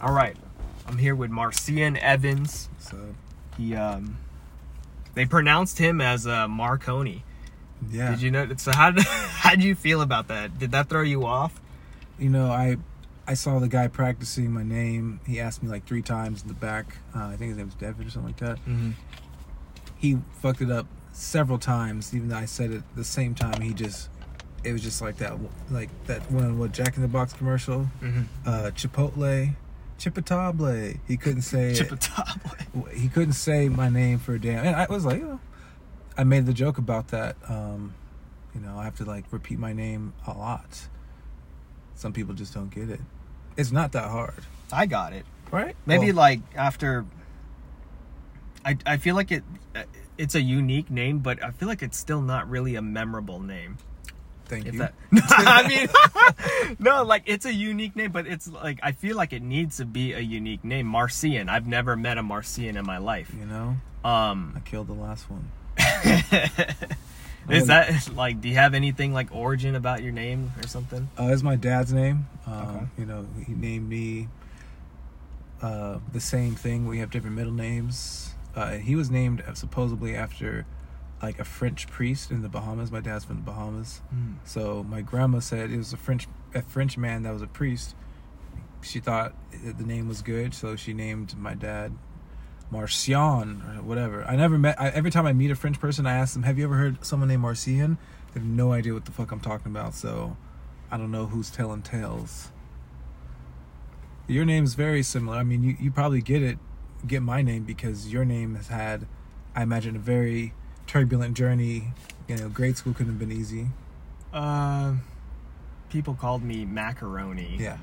All right, I'm here with Marcian Evans. So He um, they pronounced him as uh, Marconi. yeah, Did you know? That so how did how did you feel about that? Did that throw you off? you know, I I saw the guy practicing my name. He asked me like three times in the back. Uh, I think his name was David or something like that. Mm-hmm. He fucked it up several times, even though I said it the same time. He just it was just like that, like that one what Jack in the Box commercial, Mm-hmm. uh, Chipotle, Chipotle. He couldn't say it. Chipotle. he couldn't say my name for a damn and i was like know i made the joke about that um you know i have to like repeat my name a lot some people just don't get it it's not that hard I got it. right Maybe Well, like after. I I feel like it. It's a unique name, but I feel like it's still not really a memorable name. Thank If you that, I mean, no, like it's a unique name, but it's like I feel like it needs to be a unique name. Marcian. I've never met a Marcian in my life. you know Um, i killed the last one is that like? Do you have anything like origin about your name or something? uh it's my dad's name um Okay. you know he named me uh the same thing we have different middle names uh he was named supposedly after like a french priest in the bahamas my dad's from the bahamas hmm. So my grandma said it was a French a French man that was a priest. She thought the name was good, so she named my dad Marcian or whatever. I never met. I, every time I meet a French person, I ask them, "Have you ever heard someone named Marcian?" They have no idea what the fuck I'm talking about. So I don't know who's telling tales. Your name's very similar. I mean, you, you probably get it, get my name because your name has had, I imagine, a very turbulent journey. You know, grade school couldn't have been easy. Uh, people called me macaroni. Yeah.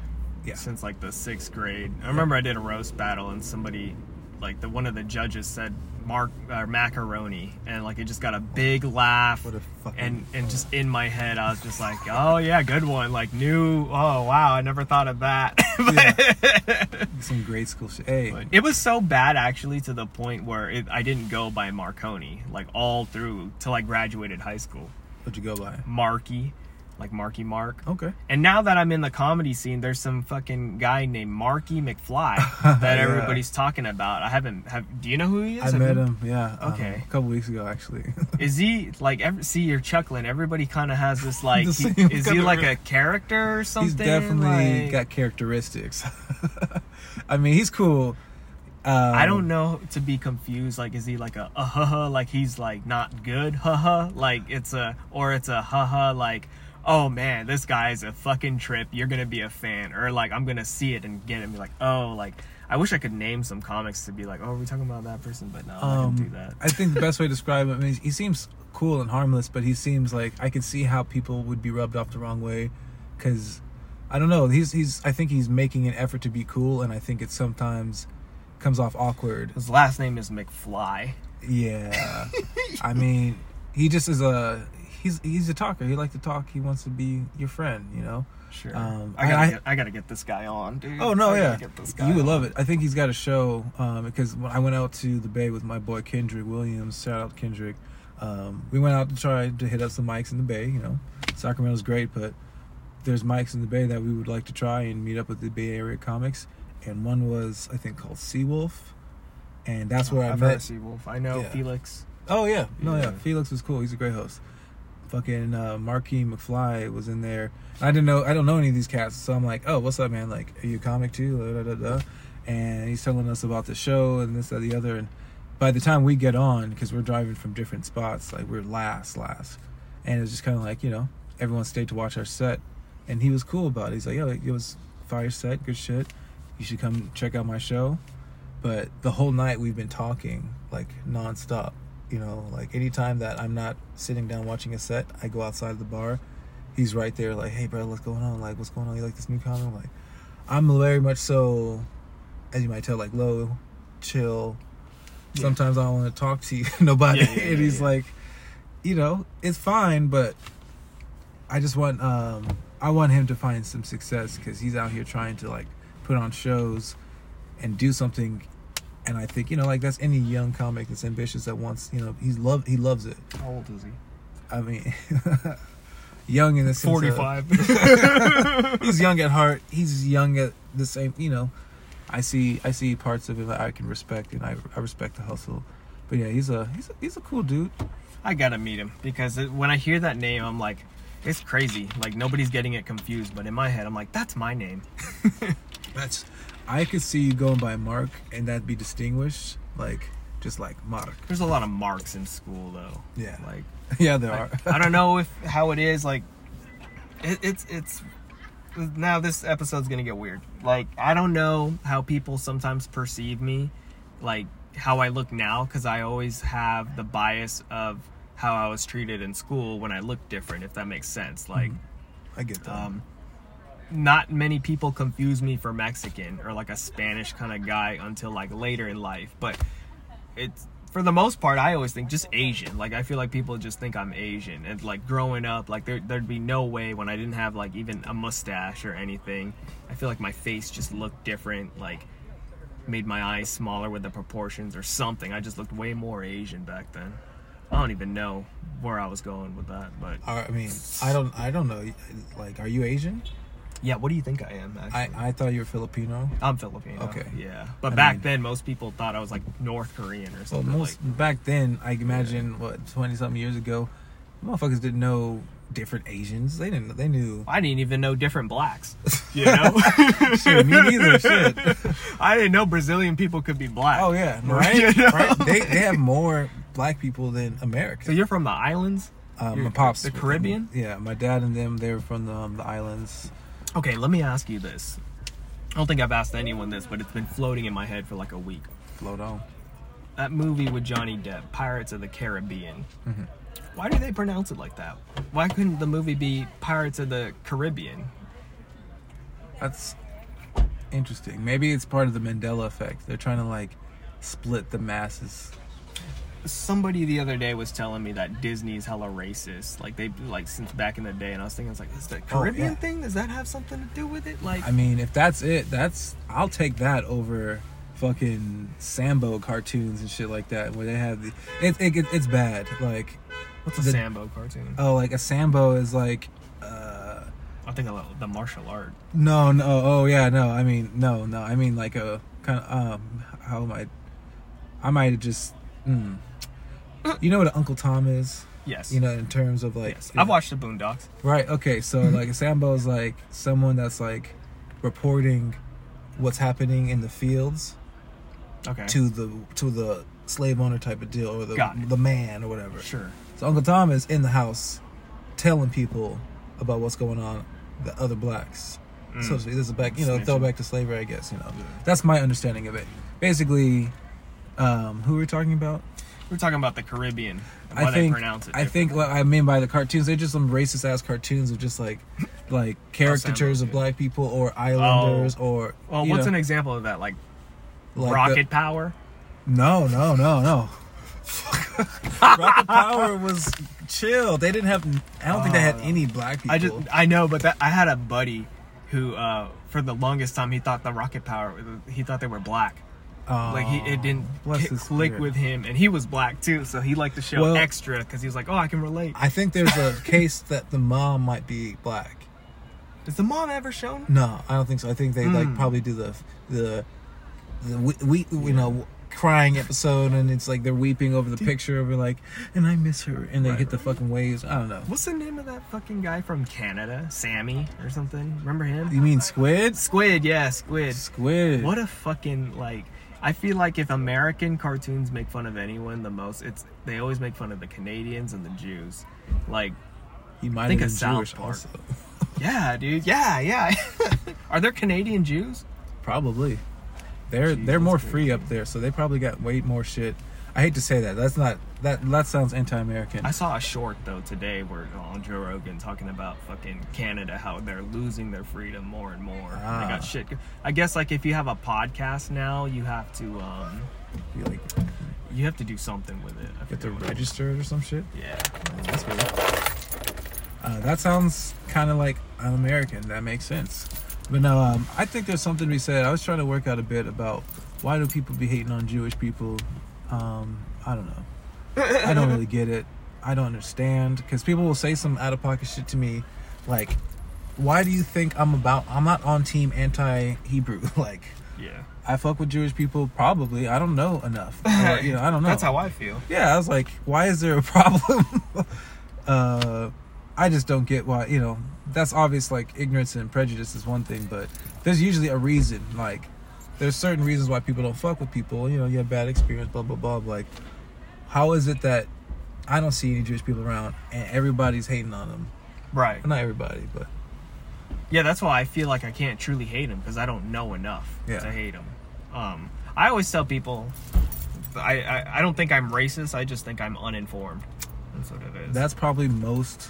Yeah. Since like the sixth grade, I remember I did a roast battle and somebody, like the one of the judges said Mark uh, macaroni, and like it just got a big laugh. What a fucking. and and just in my head, I was just like, oh yeah, good one. Like new. Oh wow, I never thought of that. some grade school shit. Hey, it was so bad actually to the point where it, I didn't go by Marconi like all through till I graduated high school. what'd you go by? Marky, like Marky Mark. Okay. And now that I'm in the comedy scene, there's some fucking guy named Marky McFly that Yeah. everybody's talking about. I haven't have. Do you know who he is? I Have met you- him. Yeah. um, Okay. a couple weeks ago, actually. Is he like? Every, see, you're chuckling. Everybody kind of has this like. He- is he like a character or something? he's definitely Like- got characteristics. I mean, he's cool. Um, I don't know to be confused. Like, is he like a uh huh like he's like not good haha like it's a or it's a haha like oh man this guy is a fucking trip. You're gonna be a fan or like I'm gonna see it and get it and be like oh like I wish I could name some comics to be like oh are we talking about that person but no I Um, didn't do that. I think the best way to describe him is he seems cool and harmless, but he seems like I can see how people would be rubbed off the wrong way, because I don't know. He's he's I think he's making an effort to be cool, and I think it sometimes comes off awkward. His last name is McFly. Yeah, I mean, he just is a he's he's a talker. He likes to talk. He wants to be your friend. You know. Sure. Um, I gotta I- get I gotta get this guy on, dude. Oh no, I yeah, Get this guy you would on. love it. I think he's got a show um, because when I went out to the Bay with my boy Kendrick Williams. Shout out Kendrick. Um, we went out to try to hit up some mics in the Bay. You know, Sacramento's great, but there's mics in the Bay that we would like to try and meet up with the Bay Area comics. And one was I think called Seawolf, and that's where I I've heard met. Seawolf. I know Yeah. Felix. Oh yeah, no yeah. Yeah. Felix was cool. He's a great host. Fucking uh, Marquis McFly was in there. I didn't know. I don't know any of these cats, so I'm like, oh, what's up, man? Like, are you a comic too? Da, da, da. And he's telling us about the show and this, that, the other. And by the time we get on, because we're driving from different spots, like we're last, last, and it's just kind of like you know, everyone stayed to watch our set, and he was cool about it. He's like, yo, it was fire set, good shit. You should come check out my show. But the whole night we've been talking like nonstop. You know, like anytime that I'm not sitting down watching a set, I go outside of the bar. He's right there, like, "Hey, bro, what's going on? Like, what's going on? You like this new comic?" Like, I'm very much so, as you might tell, like low, chill. Yeah. Sometimes I don't want to talk to you, nobody, Yeah, yeah, and he's like, you know, it's fine, but I just want, um, I want him to find some success because he's out here trying to like put on shows and do something and I think you know like that's any young comic that's ambitious that wants you know he's love he loves it. How old is he? I mean, young in the sense Forty-five. he's young at heart. He's young at the same you know. I see I see parts of it that I can respect, and I I respect the hustle. But yeah, he's a he's a, he's a cool dude. I gotta meet him because it, when I hear that name, I'm like, it's crazy. Like nobody's getting it confused, but in my head, I'm like, that's my name. That's I could see you going by Mark, and that'd be distinguished, like just like Mark. There's a lot of marks in school though. Yeah. Like yeah, there are. I, don't know if how it is. Like it, it's it's now this episode's gonna get weird. Like I don't know how people sometimes perceive me, like how I look now, because I always have the bias of how I was treated in school when I look different. If that makes sense. Like. I get that. Um, not many people confuse me for Mexican or like a Spanish kind of guy until like later in life. But it's for the most part, I always think just Asian. Like I feel like people just think I'm Asian, and like growing up, like there there'd be no way when I didn't have like even a mustache or anything. I feel like my face just looked different. Like made my eyes smaller with the proportions or something. I just looked way more Asian back then. I don't even know where I was going with that, but I mean, I don't I don't know. Like, are you Asian? Yeah. What do you think I am? Actually? I I thought you were Filipino. I'm Filipino. Okay. Yeah, but I back mean- then, most people thought I was like North Korean or Well, something. most like, back then, I imagine what twenty something years ago, motherfuckers didn't know different Asians. They didn't. They knew. I didn't even know different blacks. You know, Shit, me neither. Shit. I didn't know Brazilian people could be black. Oh yeah, right. You know? right? They they have more black people than Americans. So you're from the islands? Um, You're- my pops, the Caribbean? Yeah, my dad and them. They were from the, um, the islands. Okay, let me ask you this. I don't think I've asked anyone this, but it's been floating in my head for like a week. Float on. That movie with Johnny Depp, Pirates of the Caribbean. Mm-hmm. Why do they pronounce it like that? Why couldn't the movie be Pirates of the Caribbean? That's interesting. Maybe it's part of the Mandela effect. They're trying to like split the masses. Somebody the other day was telling me that Disney's hella racist. Like they like since back in the day, and I was thinking, I was like, is the Caribbean yeah. thing? Does that have something to do with it? Like, I mean, if that's it, that's I'll take that over fucking Sambo cartoons and shit like that, where they have the it, it, it's bad. Like what's a the- Sambo cartoon? oh, like a Sambo is like. uh I think the martial art. No, no, oh yeah, no. I mean, no, no. I mean, like a kind of um. How am I? I might have just. Mm. You know what Uncle Tom is? Yes. You know, in terms of like. yes. I've watched the Boondocks. Right. Okay. So like Sambo is like someone that's like reporting what's happening in the fields Okay. to the to the slave owner type of deal or the the man or whatever. Sure. So Uncle Tom is in the house telling people about what's going on, the other blacks. Mm. So this is back, you know, throwback to slavery, I guess. You know, that's my understanding of it. Basically, um, who are we talking about? We're talking about the Caribbean. I think they pronounce it. I think what I mean by the cartoons, they're just some racist ass cartoons of just like like caricatures of black people or islanders or. Well, what's know, an example of that? Like, like the- rocket power. no, no, no, no. Rocket Power was chill. They didn't have. I don't think they had Oh, any black people. I just I know, but that I had a buddy who, uh, for the longest time, he thought the rocket power. He thought they were black. Like he it didn't his click spirit. with him, and he was black too, so he liked to show Well- extra because he was like, "Oh, I can relate." I think there's a case that the mom might be black. Is the mom ever shown? No, I don't think so. I think they like Mm. probably do the the the we, we you know crying episode, and it's like they're weeping over the picture of like, and I miss her, and they Right, hit the right. fucking waves. I don't know. What's the name of that fucking guy from Canada? Sammy or something? Remember him? You mean squid? Squid, yeah, Squid. Squid. What a fucking like. I feel like if American cartoons make fun of anyone the most, it's they always make fun of the Canadians and the Jews. Like, He might Think of South Jewish Park. also. yeah, dude, yeah, yeah. Are there Canadian Jews? Probably. They're they're more free up there, so they probably got way more shit. I hate to say that. That's not that that sounds anti-American. I saw a short though today where on Joe Rogan talking about fucking Canada, how they're losing their freedom more and more. And Ah. They got shit. I guess like if you have a podcast now, you have to um You like you have to do something with it. I have to forget what it- register it or some shit. Yeah. That's weird. Uh, that sounds kind of like un-American. That makes sense. But no, um, I think there's something to be said. I was trying to work out a bit about why do people be hating on Jewish people. Um, I don't know. I don't really get it. I don't understand because people will say some out of pocket shit to me, like, "Why do you think I'm about? I'm not on team anti-Hebrew. like, Yeah. I fuck with Jewish people probably. I don't know enough. Or, you know, I don't know. That's how I feel. yeah, I was like, why is there a problem? uh, I just don't get why. You know, that's obvious. Like ignorance and prejudice is one thing, but there's usually a reason. Like, there's certain reasons why people don't fuck with people. You know, you have bad experience, blah blah blah. Like, how is it that I don't see any Jewish people around and everybody's hating on them? Right. Well, not everybody, but Yeah, that's why I feel like I can't truly hate them because I don't know enough Yeah. to hate them. Um, I always tell people, I, I I don't think I'm racist. I just think I'm uninformed. That's what it is. that's probably most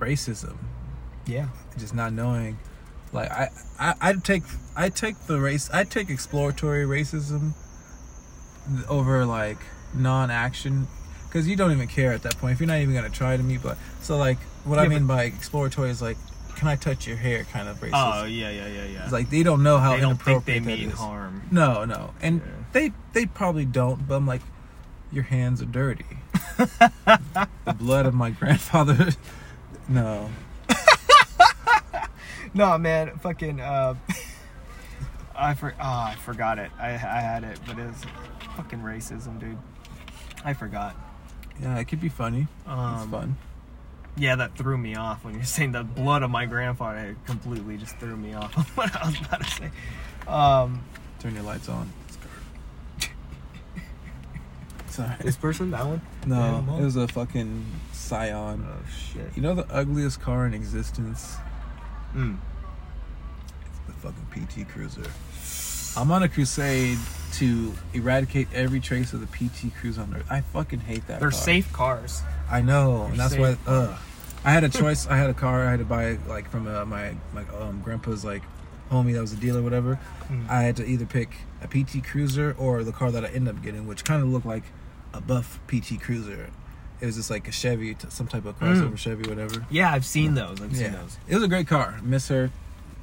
racism. yeah. just not knowing like I, I i take i take the race i take exploratory racism over like non-action because you don't even care at that point if you're not even gonna try to meet but so like what i Yeah, mean by exploratory is like can i touch your hair kind of racism Oh yeah, yeah, yeah, yeah. it's like they don't know how they don't think inappropriate they mean harm. no no and Yeah. they they probably don't but i'm like your hands are dirty the blood of my grandfather no No, man, fucking. Uh, I for oh, I forgot it. I I had it, but it's fucking racism, dude. I forgot. yeah it could be funny it's Um, fun Yeah, that threw me off when you're saying the blood of my grandfather. It completely just threw me off what I was about to say. Um, Turn your lights on. Sorry. this person, that one. No, Yeah, it was a fucking Scion. Oh shit. You know the ugliest car in existence? Mm. It's the fucking PT Cruiser. I'm on a crusade to eradicate every trace of the PT Cruiser on Earth. I fucking hate that They're car. safe cars. I know, and They're that's why. safe. Ugh. I had a choice. I had a car. I had to buy like from uh, my my um, grandpa's like homie that was a dealer, whatever. Mm. I had to either pick a PT Cruiser or the car that I ended up getting, which kind of looked like a buff PT Cruiser. It was just like a Chevy, some type of crossover Mm. Chevy, whatever. Yeah, I've seen those. I've Yeah, seen those. it was a great car. Miss her,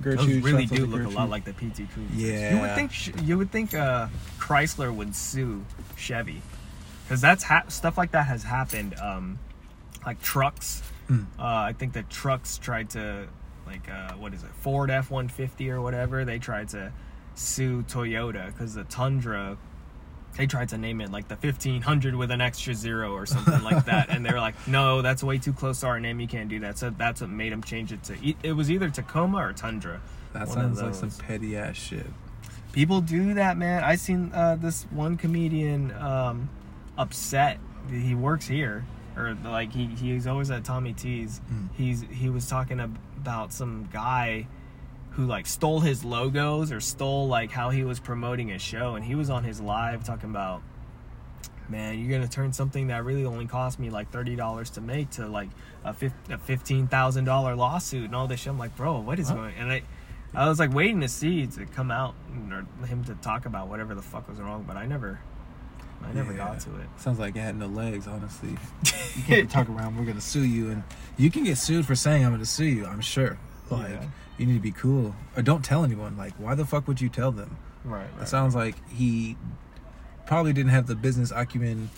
Those really do look a lot like the PT Cruisers. Yeah. You would think you would think uh, Chrysler would sue Chevy because that's ha- stuff like that has happened. Um, like trucks. Mm. Uh, I think the trucks tried to like uh, what is it Ford F one fifty or whatever. They tried to sue Toyota because the Tundra. They tried to name it like the fifteen hundred with an extra zero or something like that, and they were like, "No, that's way too close to our name. You can't do that." So that's what made them change it to. It was either Tacoma or Tundra. That sounds like some petty ass shit. People do that, man. I seen uh, this one comedian um, upset. He works here, or like he he's always at Tommy T's. Mm. He's he was talking about some guy who like stole his logos or stole like how he was promoting his show, and he was on his live talking about. Man, you're gonna turn something that really only cost me like thirty dollars to make to like a, fif- a fifteen thousand dollar lawsuit and all this shit. I'm like, bro, what is going? And I, I was like waiting to see to come out or him to talk about whatever the fuck was wrong, but I never, I never Yeah. got to it. Sounds like it had no legs, honestly. You can't talk around. We're gonna sue you, and you can get sued for saying I'm gonna sue you. I'm sure. Like Yeah. you need to be cool, or don't tell anyone. Like why the fuck would you tell them? Right. It sounds like he probably didn't have the business acumen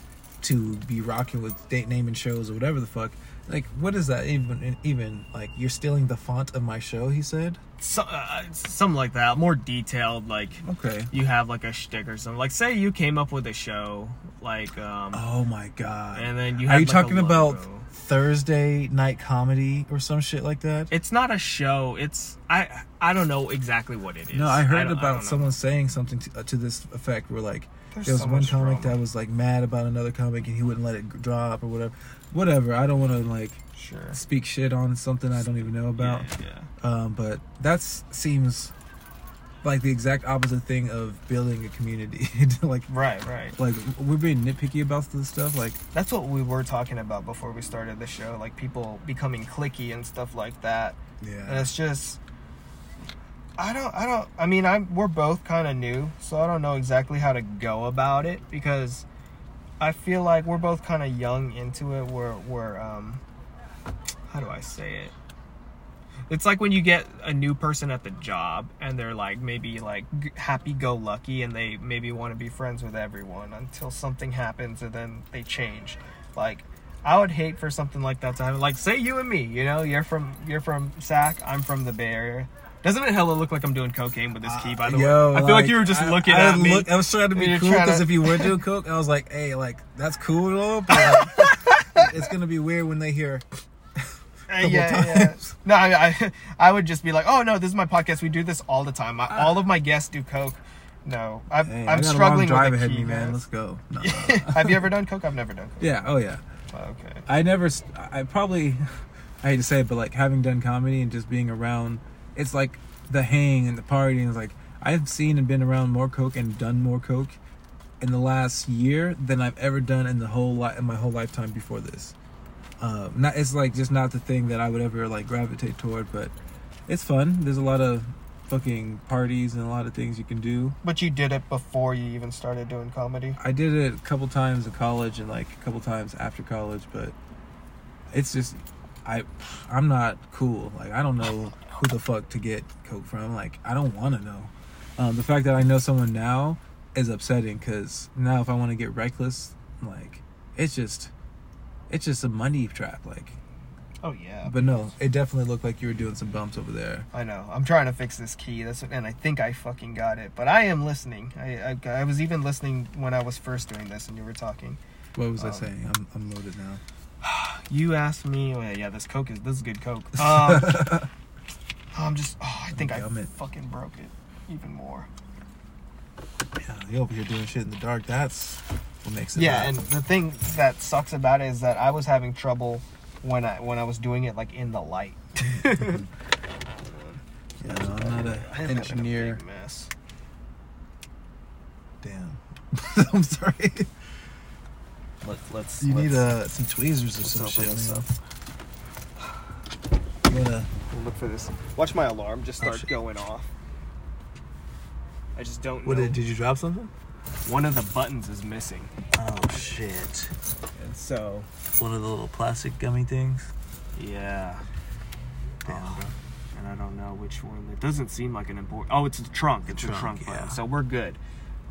to be rocking with date naming shows or whatever the fuck. Like, what is that even? Even like you're stealing the font of my show? He said. so, uh, something like that, more detailed. Like Okay. you have like a shtick or something. Like say you came up with a show, like um, Oh my god. and then you Are you like, a talking about. Thursday night comedy or some shit like that? It's not a show. It's I I don't know exactly what it is. No, I heard don't- about don't someone saying something to, uh, to this effect where like There's there was so one comic drama. that was like mad about another comic and he wouldn't let it drop or whatever. Whatever. I don't want to like Sure. speak shit on something I don't even know about. Yeah, yeah. Um, but that seems like the exact opposite thing of building a community. like Right, right. like we're being nitpicky about this stuff. Like That's what we were talking about before we started the show, like people becoming clicky and stuff like that. Yeah, and it's just I don't I don't I mean I'm we're both kind of new, so I don't know exactly how to go about it because I feel like we're both kind of young into it. We're we're um how do I say it? It's like when you get a new person at the job and they're like maybe like happy go lucky and they maybe want to be friends with everyone until something happens and then they change. Like I would hate for something like that to happen. Like say you and me, you know, you're from you're from Sac, I'm from the Bay Area. Doesn't it hella look like I'm doing cocaine with this key? By the Yo, way, I feel like, you were just I- looking I at me. look- I was trying to be cool because to- if you were doing coke, I was like, hey, like that's cool and all, but like, it's gonna be weird when they hear. Uh, yeah, yeah. No, I, I, I would just be like, oh no, this is my podcast. We do this all the time. I, all of my guests do coke. No, I'm, Hey, I I'm struggling with the ahead key, me, man. Let's go. No. Have you ever done coke? I've never done coke. yeah. Oh yeah. Okay. I never. I probably. I hate to say it, but like having done comedy and just being around, it's like the hang and the partying. It's like I've seen and been around more coke and done more coke in the last year than I've ever done in the whole li- in my whole lifetime before this. Um, not it's like just not the thing that I would ever like gravitate toward, but it's fun. There's a lot of fucking parties and a lot of things you can do. But you did it before you even started doing comedy. I did it a couple times in college and like a couple times after college, but it's just I I'm not cool. Like I don't know who the fuck to get coke from. Like I don't want to know. Um, the fact that I know someone now is upsetting because now if I want to get reckless, like it's just it's just a money trap. Like, Oh yeah. but no, it definitely looked like you were doing some bumps over there. I know. I'm trying to fix this key. That's and I think I fucking got it. But I am listening. I I, I was even listening when I was first doing this and you were talking. What was I Um, saying? I'm I'm loaded now. You asked me. Oh, yeah, yeah, this coke is this is good coke. Um, I'm just. Oh, I think I it. fucking broke it even more. Yeah, you over here doing shit in the dark. That's what makes it. Yeah, bad. and the thing that sucks about it is that I was having trouble when I when I was doing it like in the light. Yeah, no, I'm not I'm a engineer. mess. Damn. I'm sorry. Let's let's. You need let's- uh, some tweezers or some shit. this man. up. You wanna? We'll look for this. Watch my alarm just Oh, start shit. going off. I just don't What know. did, did you drop something? One of the buttons is missing, Oh shit! and so One of the little plastic gummy things. yeah. Damn, Oh. and I don't know which one. It doesn't seem like an important. Oh, it's the trunk. It's a trunk, trunk button. yeah. So we're good.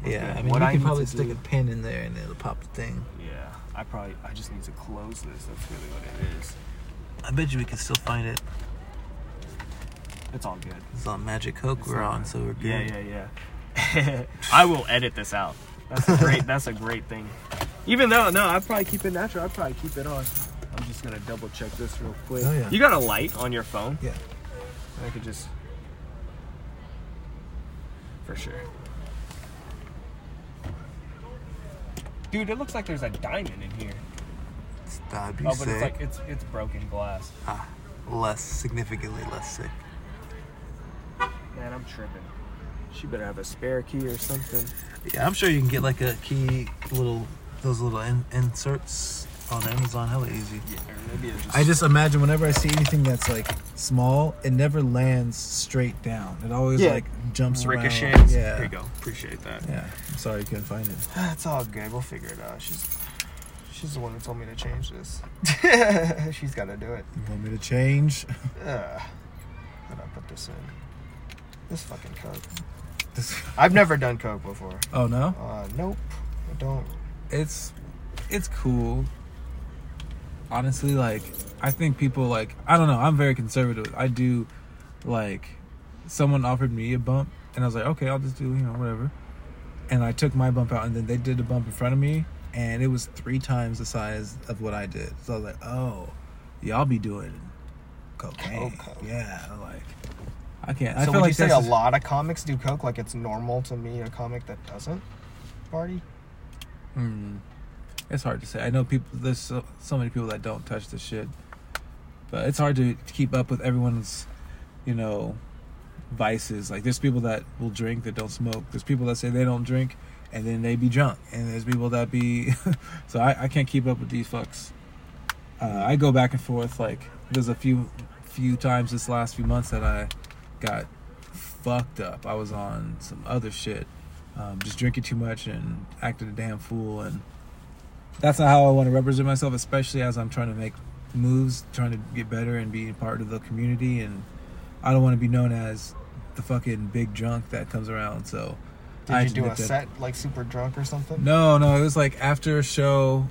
We're Yeah, good. I mean, What you I can probably stick do- a pin in there and it'll pop the thing. Yeah, I probably. I just need to close this. That's really what it is. I bet you we can still find it. It's all good. It's on Magic Coke we're on, so we're good. Yeah, yeah, yeah. I will edit this out. That's a great. that's a great thing. Even though no, I probably keep it natural. I probably keep it on. I'm just gonna double check this real quick. Oh, yeah. You got a light on your phone? Yeah. I could just. For sure. Dude, it looks like there's a diamond in here. That'd be Oh, but sick. it's like it's it's broken glass. ah, less, significantly less sick. Man, I'm tripping. She better have a spare key or something. Yeah, I'm sure you can get like a key, little those little in, inserts on Amazon. Hella easy. Yeah, maybe just. I just imagine whenever I see anything that's like small, it never lands straight down. It always Yeah. like jumps ricochets. around. Yeah. Here you go. Appreciate that. Yeah. I'm sorry you couldn't find it. It's all good. We'll figure it out. She's she's the one who told me to change this. she's got to do it. You want me to change? Ugh. How did I put this in? This fucking coke. This- I've never done coke before. oh no, Uh, nope. I don't. it's it's cool. Honestly, like I think people like I don't know. I'm very conservative. I do like someone offered me a bump, and I was like, okay, I'll just do you know whatever. And I took my bump out, and then they did a bump in front of me, and it was three times the size of what I did. So I was like, oh, y'all be doing cocaine? Yeah, like I can't. I so feel would like you say a lot of comics do coke? Like it's normal to me, a comic that doesn't party? Hmm. It's hard to say. I know people. There's so, so many people that don't touch the shit, but it's hard to, to keep up with everyone's, you know, vices. Like there's people that will drink that don't smoke. There's people that say they don't drink, and then they be drunk. And there's people that be. so I, I can't keep up with these fucks. Uh, I go back and forth. Like there's a few few times this last few months that I got fucked up. I was on some other shit, um, just drinking too much and acting a damn fool. And that's not how I want to represent myself, especially as I'm trying to make moves, trying to get better and be a part of the community. And I don't want to be known as the fucking big drunk that comes around. So Did I you do a that- set like super drunk or something? no, no, it was like after a show,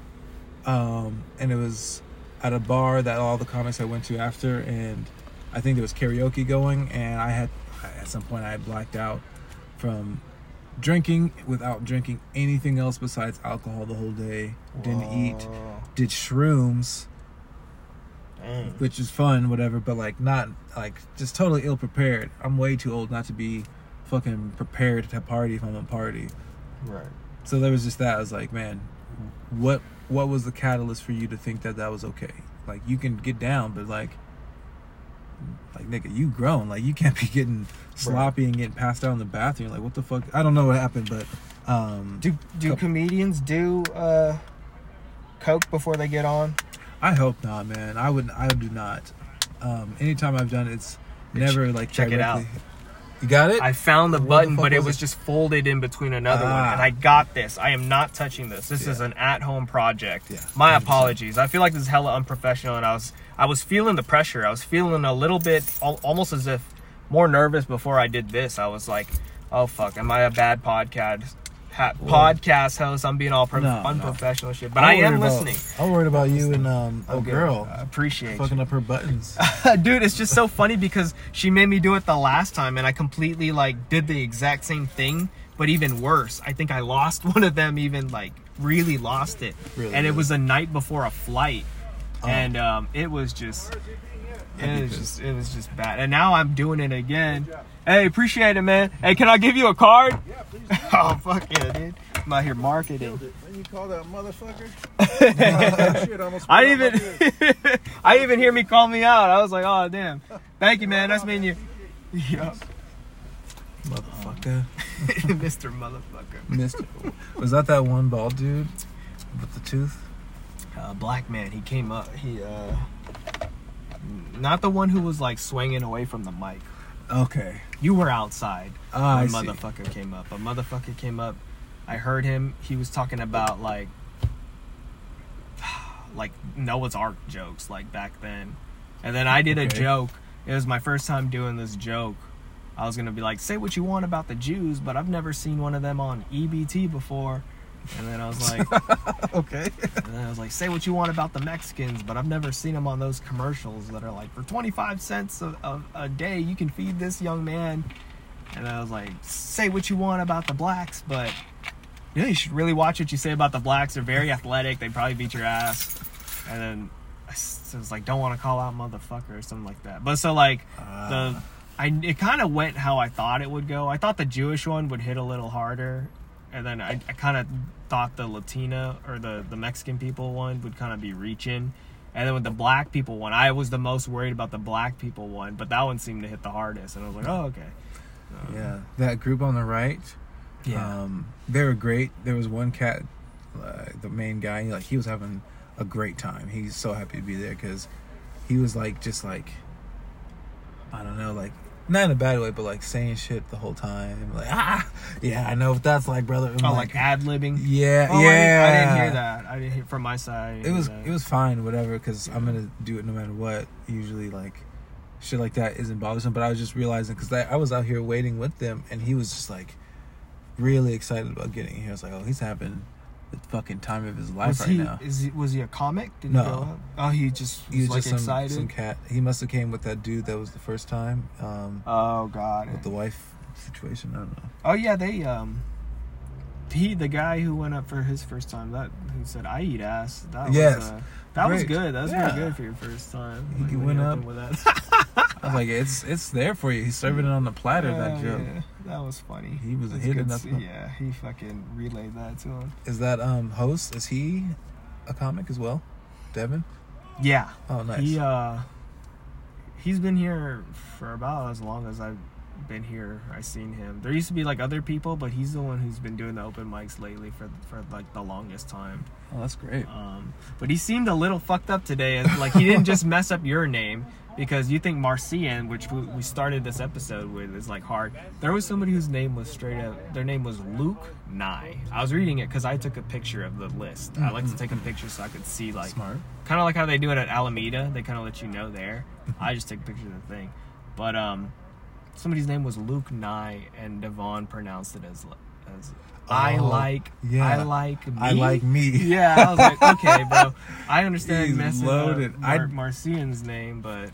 um, and it was at a bar that all the comics I went to after, and I think there was karaoke going, and I had at some point I had blacked out from drinking without drinking anything else besides alcohol the whole day. Didn't eat. Did shrooms, Dang. which is fun, whatever, but like not like just totally ill prepared. I'm way too old not to be fucking prepared to party if I'm a party. Right. So there was just that. I was like, man, what what was the catalyst for you to think that that was okay? Like you can get down, but like, like nigga, you grown. Like you can't be getting sloppy and getting passed out in the bathroom. Like what the fuck? I don't know what happened, but um, Do do Couple- comedians do uh, coke before they get on? I hope not, man. I would I do not. Um, anytime I've done it, it's never like Check it out. You got it? I found the the button, fuck but it was it? just folded in between another one, Ah. and I got this. I am not touching this. This is an at-home project. Yeah, My 100%. apologies. I feel like this is hella unprofessional, and I was I was feeling the pressure. I was feeling a little bit, almost as if more nervous before I did this. I was like, oh fuck, am I a bad podcast? Ha- podcast host, I'm being all pro- No, no. unprofessional shit, but I'm I am about- listening. I'm worried about you and um, a Okay, girl I appreciate you. fucking up her buttons. dude it's just so funny because she made me do it the last time and i completely like did the exact same thing but even worse i think i lost one of them even like really lost it Really, and it was the night before a flight. And um, it was just it was just it was just bad and now i'm doing it again hey appreciate it man hey can i give you a card Yeah, please. oh fuck yeah dude i'm out here marketing Killed it. You call that motherfucker? Shit, almost I fell out even. I even hear me call me out. I was like, oh damn. Thank you, man. That's mean you. Yeah. Motherfucker. Mr. Motherfucker. Mister. Was that that one bald dude with the tooth? Uh, black man, he came up. He, uh, not the one who was like swinging away from the mic. Okay. You were outside I when see. motherfucker came up. A motherfucker came up. I heard him. He was talking about like, like Noah's Ark jokes, like back then. And then I did a joke. It was my first time doing this joke. I was gonna be like, say what you want about the Jews, but I've never seen one of them on EBT before. And then I was like, Okay. and then I was like, say what you want about the Mexicans, but I've never seen them on those commercials that are like, for 25 cents a, a, a day, you can feed this young man. And I was like, say what you want about the blacks, but you know, you should really watch what you say about the blacks. They're very athletic. They probably beat your ass. And then I was like, don't want to call out motherfucker or something like that. But so like the, Ah. I it kind of went how I thought it would go. I thought the Jewish one would hit a little harder, and then I, I kind of thought the Latina or the the Mexican people one would kind of be reaching. And then with the black people one, I was the most worried about the black people one, but that one seemed to hit the hardest, and I was like, oh okay. Um, Yeah. That group on the right. yeah. Um, they were great. There was one cat, uh, the main guy. Like he was having a great time. He's so happy to be there because he was like just like I don't know, like not in a bad way, but like saying shit the whole time. Like ah, yeah, I know what that's like, brother. I'm oh, like ad libbing. yeah, Oh, I yeah. didn't- I, didn't, hear that. I didn't hear from my side. It was that. it was fine, whatever, because I'm gonna do it no matter what. Usually, like shit like that isn't bothersome. But I was just realizing because I was out here waiting with them, and he was just like really excited about getting here. I was like, oh, he's having the fucking time of his life Was right he, now. Is he, was he a comic? Did No. he go up? Oh, he just was, He was like just some, excited. some cat. He must have came with that dude that was the first time um, oh god. with the wife situation. I don't know. Oh yeah, they um he the guy who went up for his first time that who said I eat ass. That Yes. was uh, that was good. That was Yeah. pretty good for your first time. He Like, went up. with that. I was like, it's it's there for you. He's serving it on the platter. that Oh, joke. yeah, that was funny. He was That's hitting up. Yeah, he fucking relayed that to him. Is that um host? Is he a comic as well? Devin. Yeah, Oh, nice. he uh he's been here for about as long as I've been here. I've seen him. There used to be like other people, but he's the one who's been doing the open mics lately for for like the longest time. oh, that's great. Um, but he seemed a little fucked up today. Like he didn't just mess up your name because you think Marcian, which we started this episode with, is like hard. There was somebody whose name was straight up. Their name was Luke Nye. I was reading it because I took a picture of the list. I like to take a picture so I could see like kind of like how they do it at Alameda. They kind of let you know there. I just take a picture of the thing. But um, somebody's name was Luke Nye, and Devon pronounced it as as I Oh, like. yeah. I like me. I like me. Yeah, I was like, okay, bro. I understand He's messing loaded. up Mar- I- Marcian's name, but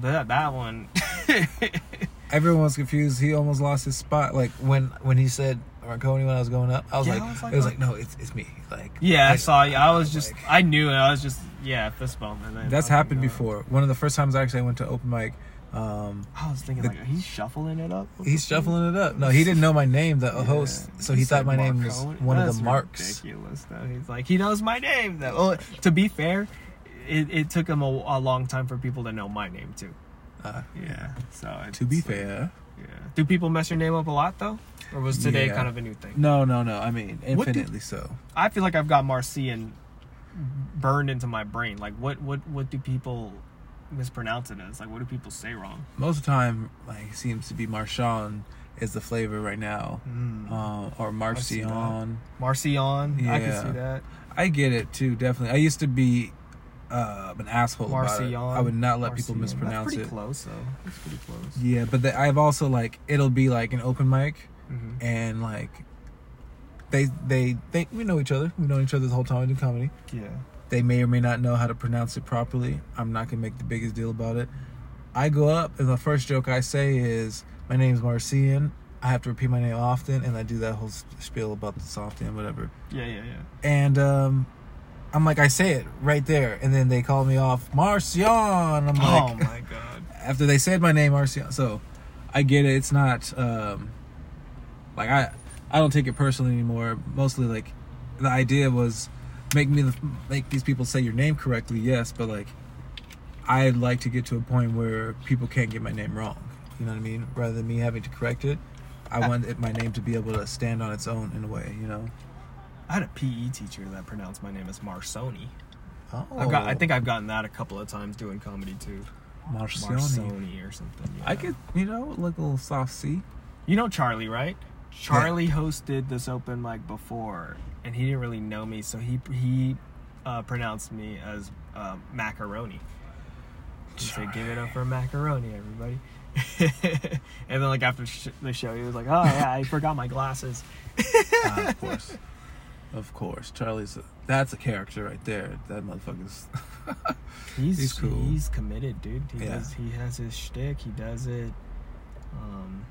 that that one. everyone was confused. He almost lost his spot. Like when when he said Marconi when I was going up, I was Yeah, like, I was like, it was like, oh. no, it's it's me. Like Yeah, I saw you. I was like- just, I knew it. I was just, yeah, fist bump. And That's happened before. One of the first times I actually I went to open mic. Um, I was thinking The- like, he's shuffling it up. He's shuffling it up. No, he didn't know my name, the Yeah. host, so he, He thought my name was one of the marks. Ridiculous though. He's like, he knows my name though. Well, to be fair, it, it took him a, a long time for people to know my name too. Uh, Yeah. So to be fair, yeah. Do people mess your name up a lot though, or was today Yeah. kind of a new thing? no, no, no. I mean, infinitely so. I feel like I've got Marcian burned into my brain. Like, what, what, what do people mispronounce it as? Like, what do people say wrong? Most of the time, like seems to be Marshawn is the flavor right now, Mm. um, or. Marcion. Marcion, I can see that. I get it too, definitely. I used to be uh, an asshole about it. I would not let people mispronounce it. close, though. That's pretty close. Yeah, but the, I've also like it'll be like an open mic, hmm and like they they they we know each other. We've known each other the whole time we do comedy. Yeah. They may or may not know how to pronounce it properly. I'm not gonna make the biggest deal about it. I go up, and the first joke I say is, "My name's Marcian." I have to repeat my name often, and I do that whole spiel about the soft and whatever. Yeah, yeah, yeah. And um, I'm like, I say it right there, and then they call me off Marcian. I'm like, oh my god. after they said my name, Marcian. So I get it. It's not um, like I I don't take it personally anymore. Mostly like the idea was make me the, make these people say your name correctly. Yes, but like I'd like to get to a point where people can't get my name wrong. You know what I mean? Rather than me having to correct it, I uh. want it, my name to be able to stand on its own in a way. You know? I had a PE teacher that pronounced my name as Marsoni. Oh, I've got, I oh. think I've gotten that a couple of times doing comedy too. Marsoni or something. I could, you know, look a little soft C. You know Charlie, right? Charlie hosted this open mic before, and he didn't really know me, so he he uh, pronounced me as uh, macaroni. He said, "Give it up for macaroni, everybody." and then, like after sh- the show, he was like, "Oh yeah, I forgot my glasses." Ah, of course, of course. Charlie's a, that's a character right there. That motherfucker's. He's He's cool. He's committed, dude. He Yeah. does. He has his shtick. He does it. Um,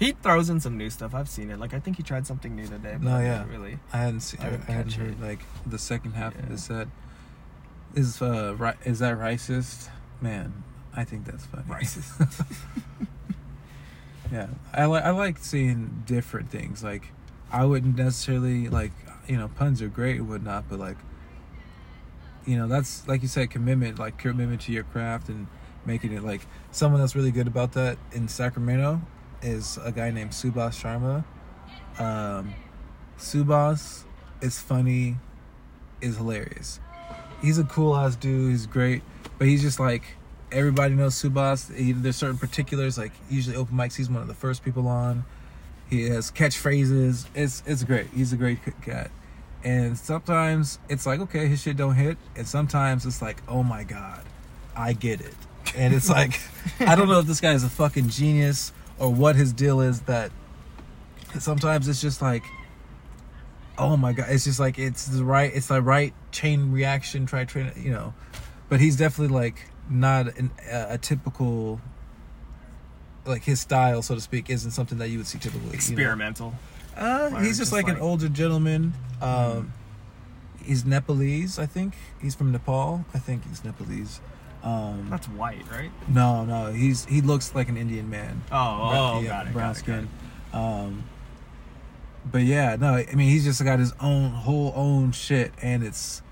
he throws in some new stuff. I've seen it. Like I think he tried something new today. But No, I yeah. really. I hadn't seen. I I, didn't hadn't heard it. like the second half of the set. Is uh ri- is that racist? Man, I think that's funny. Racist. yeah, I like I like seeing different things. Like, I wouldn't necessarily like you know puns are great and whatnot, but like, you know that's like you said commitment, like commitment to your craft and making it like someone that's really good about that in Sacramento is a guy named Subhas Sharma. Um, Subhas is funny, is hilarious. He's a cool ass dude. He's great, but he's just like everybody knows Subhas. He, there's certain particulars, like usually open mics. He's one of the first people on. He has catchphrases. It's it's great. He's a great cat. And sometimes it's like okay, his shit don't hit, and sometimes it's like oh my god, I get it. And it's like I don't know if this guy is a fucking genius or what his deal is. That sometimes it's just like oh my god it's just like it's the right it's the right chain reaction try train you know but he's definitely like not an, a, a typical like his style so to speak isn't something that you would see typically you know? Experimental. uh, he's just, just like, an like- older gentleman um he's nepalese i think he's from nepal i think he's nepalese um That's white, right? no no he's he looks like an indian man Oh, oh, yeah, got it. brown got it, skin. Um, but yeah, no, I mean he's just got his own whole own shit, and it's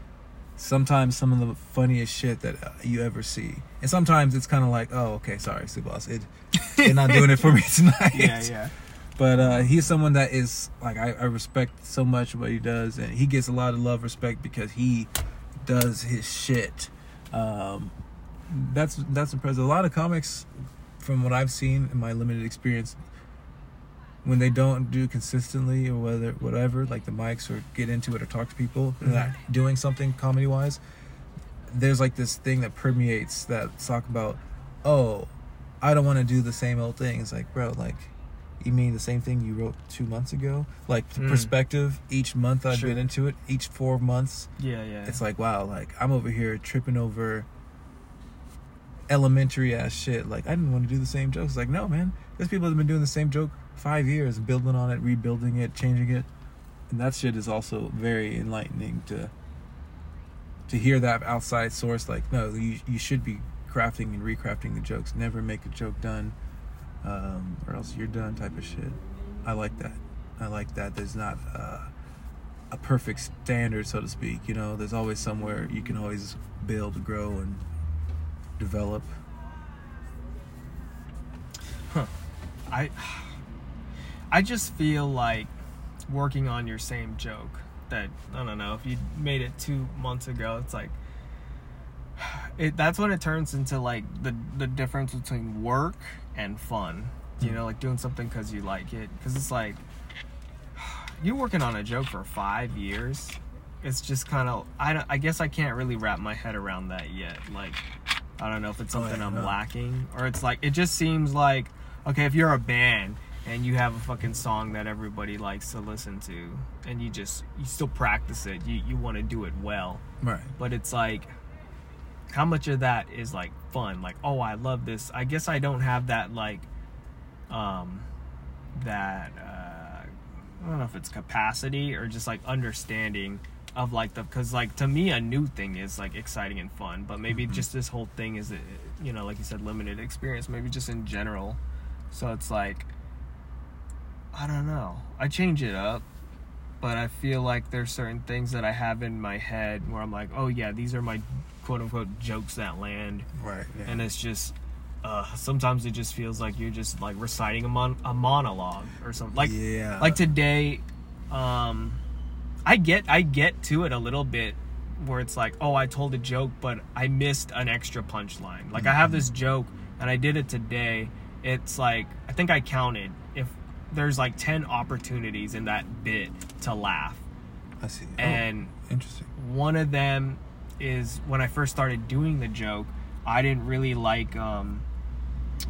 sometimes some of the funniest shit that uh, you ever see, and sometimes it's kind of like, oh, okay, sorry, Subhas, it you're not doing it for me tonight. Yeah, yeah. But uh, he's someone that is like I, I respect so much what he does, and he gets a lot of love, respect because he does his shit. Um, that's that's impressive. A lot of comics, from what I've seen in my limited experience, when they don't do consistently or whether whatever, like the mics or get into it or talk to people, not doing something comedy wise. There's like this thing that permeates that talk about, oh, I don't want to do the same old thing. It's like, bro, like, you mean the same thing you wrote two months ago? Like Mm. perspective each month I've Sure. been into it, each four months, Yeah, yeah. it's like wow, like I'm over here tripping over elementary ass shit. Like I didn't want to do the same jokes. Like no, man. There's people that have been doing the same joke five years, building on it, rebuilding it, changing it, and that shit is also very enlightening to to hear that outside source. Like no, you you should be crafting and recrafting the jokes. Never make a joke done, um, or else you're done. Type of shit. I like that. I like that. There's not. Uh, a perfect standard, so to speak. You know, there's always somewhere you can always build, grow, and develop. Huh. I I just feel like working on your same joke that I don't know if you made it two months ago. It's like it. That's when it turns into like the the difference between work and fun. You hmm. know, like doing something because you like it. Because it's like you're working on a joke for five years. It's just kind of I don't. I guess I can't really wrap my head around that yet. Like I don't know if it's Oh, something yeah, I'm lacking or it's like it just seems like okay if you're a band and you have a fucking song that everybody likes to listen to and you just you still practice it you you want to do it well. Right. but it's like how much of that is like fun? Like oh i love this. I guess i don't have that like um that uh i don't know if it's capacity or just like understanding of like the because like to me a new thing is like exciting and fun but maybe just this whole thing is uh, you know like you said limited experience maybe just in general so it's like i don't know i change it up but I feel like there's certain things that I have in my head where I'm like, oh yeah, these are my quote unquote jokes that land, Right. Yeah. and it's just uh, sometimes it just feels like you're just like reciting a, mon- a monologue or something. Like yeah. like today, um, I get I get to it a little bit where it's like, oh, I told a joke, but I missed an extra punchline. Like I have this joke and I did it today. It's like I think I counted if there's like 10 opportunities in that bit to laugh I see. Oh, and interesting. one of them is when I first started doing the joke, I didn't really like um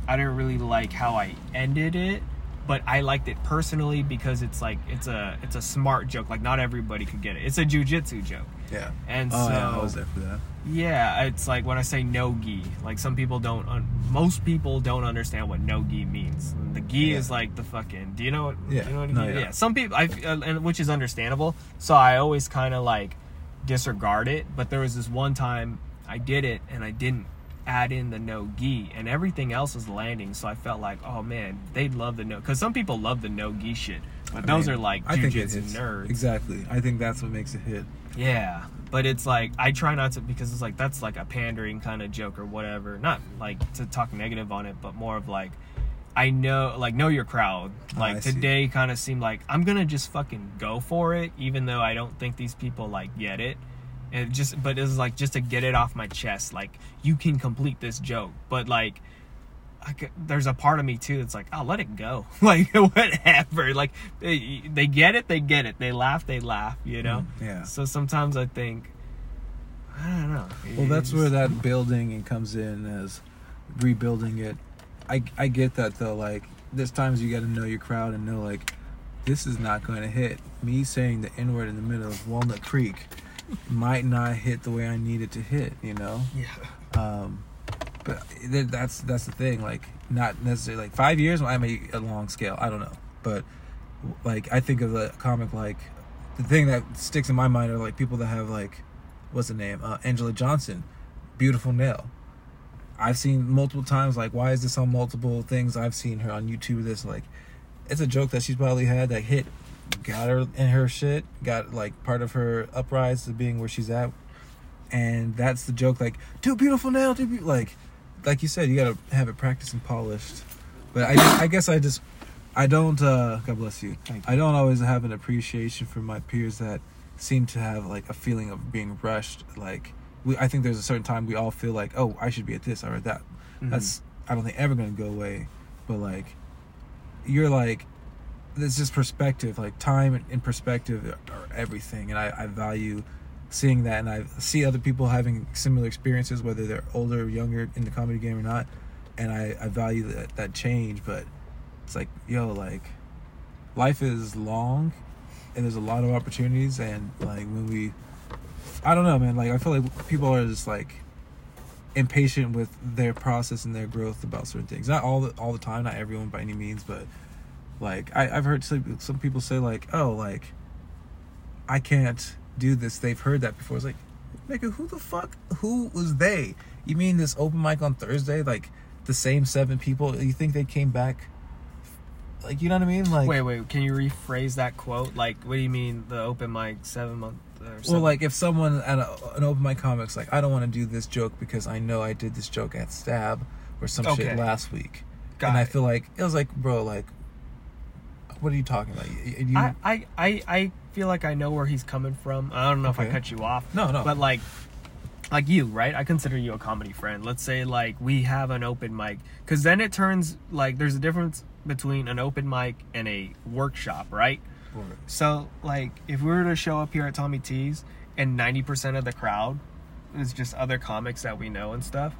I didn't really like how I ended it, but I liked it personally because it's like it's a it's a smart joke. Like not everybody could get it. It's a jujitsu joke. Yeah. And oh so yeah, I was there for that. yeah, it's like when I say no gi, like some people don't, un- most people don't understand what no gi means. The gi Yeah. is like the fucking. Do you know what? Yeah. Do you know what a No, gi- yeah. Some people, I, uh, and which is understandable. So I always kind of like disregard it. But there was this one time I did it and I didn't add in the no gi, and everything else was landing. So I felt like, oh man, they'd love the no, because some people love the no gi shit, but I those mean, are like I think it jujitsu nerds. Exactly. I think that's what makes it hit. Yeah, but it's like I try not to because it's like that's like a pandering kind of joke or whatever. Not like to talk negative on it, but more of like I know like know your crowd. Oh, Like see. today kind of seemed like I'm gonna just fucking go for it, even though I don't think these people like get it. And it just but it's like just to get it off my chest. Like you can complete this joke, but like. I c there's a part of me too that's like, oh, let it go. Like whatever. Like they, they get it, they get it. They laugh, they laugh. You know. Mm, Yeah. So sometimes I think, I don't know. Well, that's where that building and comes in as rebuilding it. I I get that though. Like there's times you got to know your crowd and know like this is not going to hit. Me saying the N word in the middle of Walnut Creek might not hit the way I need it to hit. You know. Yeah. Um, but that's that's the thing. Like not necessarily like five years. I may a long scale. I don't know. But like I think of the comic like the thing that sticks in my mind are like people that have like what's the name uh, Anjelah Johnson, beautiful nail. I've seen multiple times like why is this on multiple things? I've seen her on YouTube. This like it's a joke that she's probably had that hit, got her in her shit, got like part of her uprise to being where she's at, and that's the joke. Like too beautiful nail, too be-, like like you said, you gotta have it practiced and polished. But I just, I guess I just I don't. uh God bless you. Thank I don't always have an appreciation for my peers that seem to have like a feeling of being rushed. Like we, I think there's a certain time we all feel like, oh, I should be at this or at that. Mhm. That's I don't think ever gonna go away. But like, you're like, it's just perspective. Like time and perspective are everything, and I, I value seeing that, and I see other people having similar experiences, whether they're older or younger in the comedy game or not, and I, I value that that change. But it's like, yo, like, life is long, and there's a lot of opportunities, and like when we, I don't know, man. Like I feel like people are just like impatient with their process and their growth about certain things. Not all the all the time, not everyone by any means, but like I, I've heard some, some people say like, oh, like I can't do this. They've heard that before. It's like, nigga, who the fuck? Who was they? You mean this open mic on Thursday? Like the same seven people? You think they came back? Like you know what I mean? Like Wait, wait. Can you rephrase that quote? Like, what do you mean the open mic seven month? Or Well, like if someone at a, an open mic comics like, I don't want to do this joke because I know I did this joke at Stab or some Okay. shit last week, Got and I feel like it was like, bro, like, what are you talking about? You, you- I, I, I, I feel like I know where he's coming from. I don't know if I cut you off. No, no. But like, like you, right? I consider you a comedy friend. Let's say like we have an open mic, because then it turns like there's a difference between an open mic and a workshop, right? So like, if we were to show up here at Tommy T's and ninety percent of the crowd is just other comics that we know and stuff.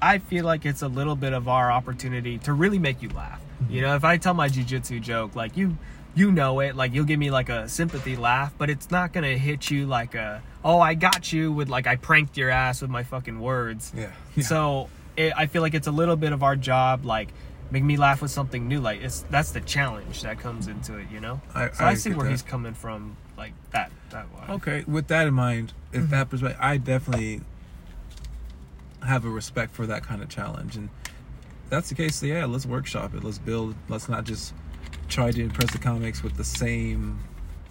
I feel like it's a little bit of our opportunity to really make you laugh. You know, if I tell my jujitsu joke, like you, you know it, like you'll give me like a sympathy laugh, but it's not gonna hit you like a, oh, I got you with like I pranked your ass with my fucking words. yeah. yeah. So it, I feel like it's a little bit of our job, like make me laugh with something new. Like it's that's the challenge that comes into it. You know. I- so I, I see where that. he's coming from, like that that way. Okay, with that in mind, if Mm-hmm. that perspective, I definitely have a respect for that kind of challenge, and if that's the case. So yeah, let's workshop it. Let's build. Let's not just try to impress the comics with the same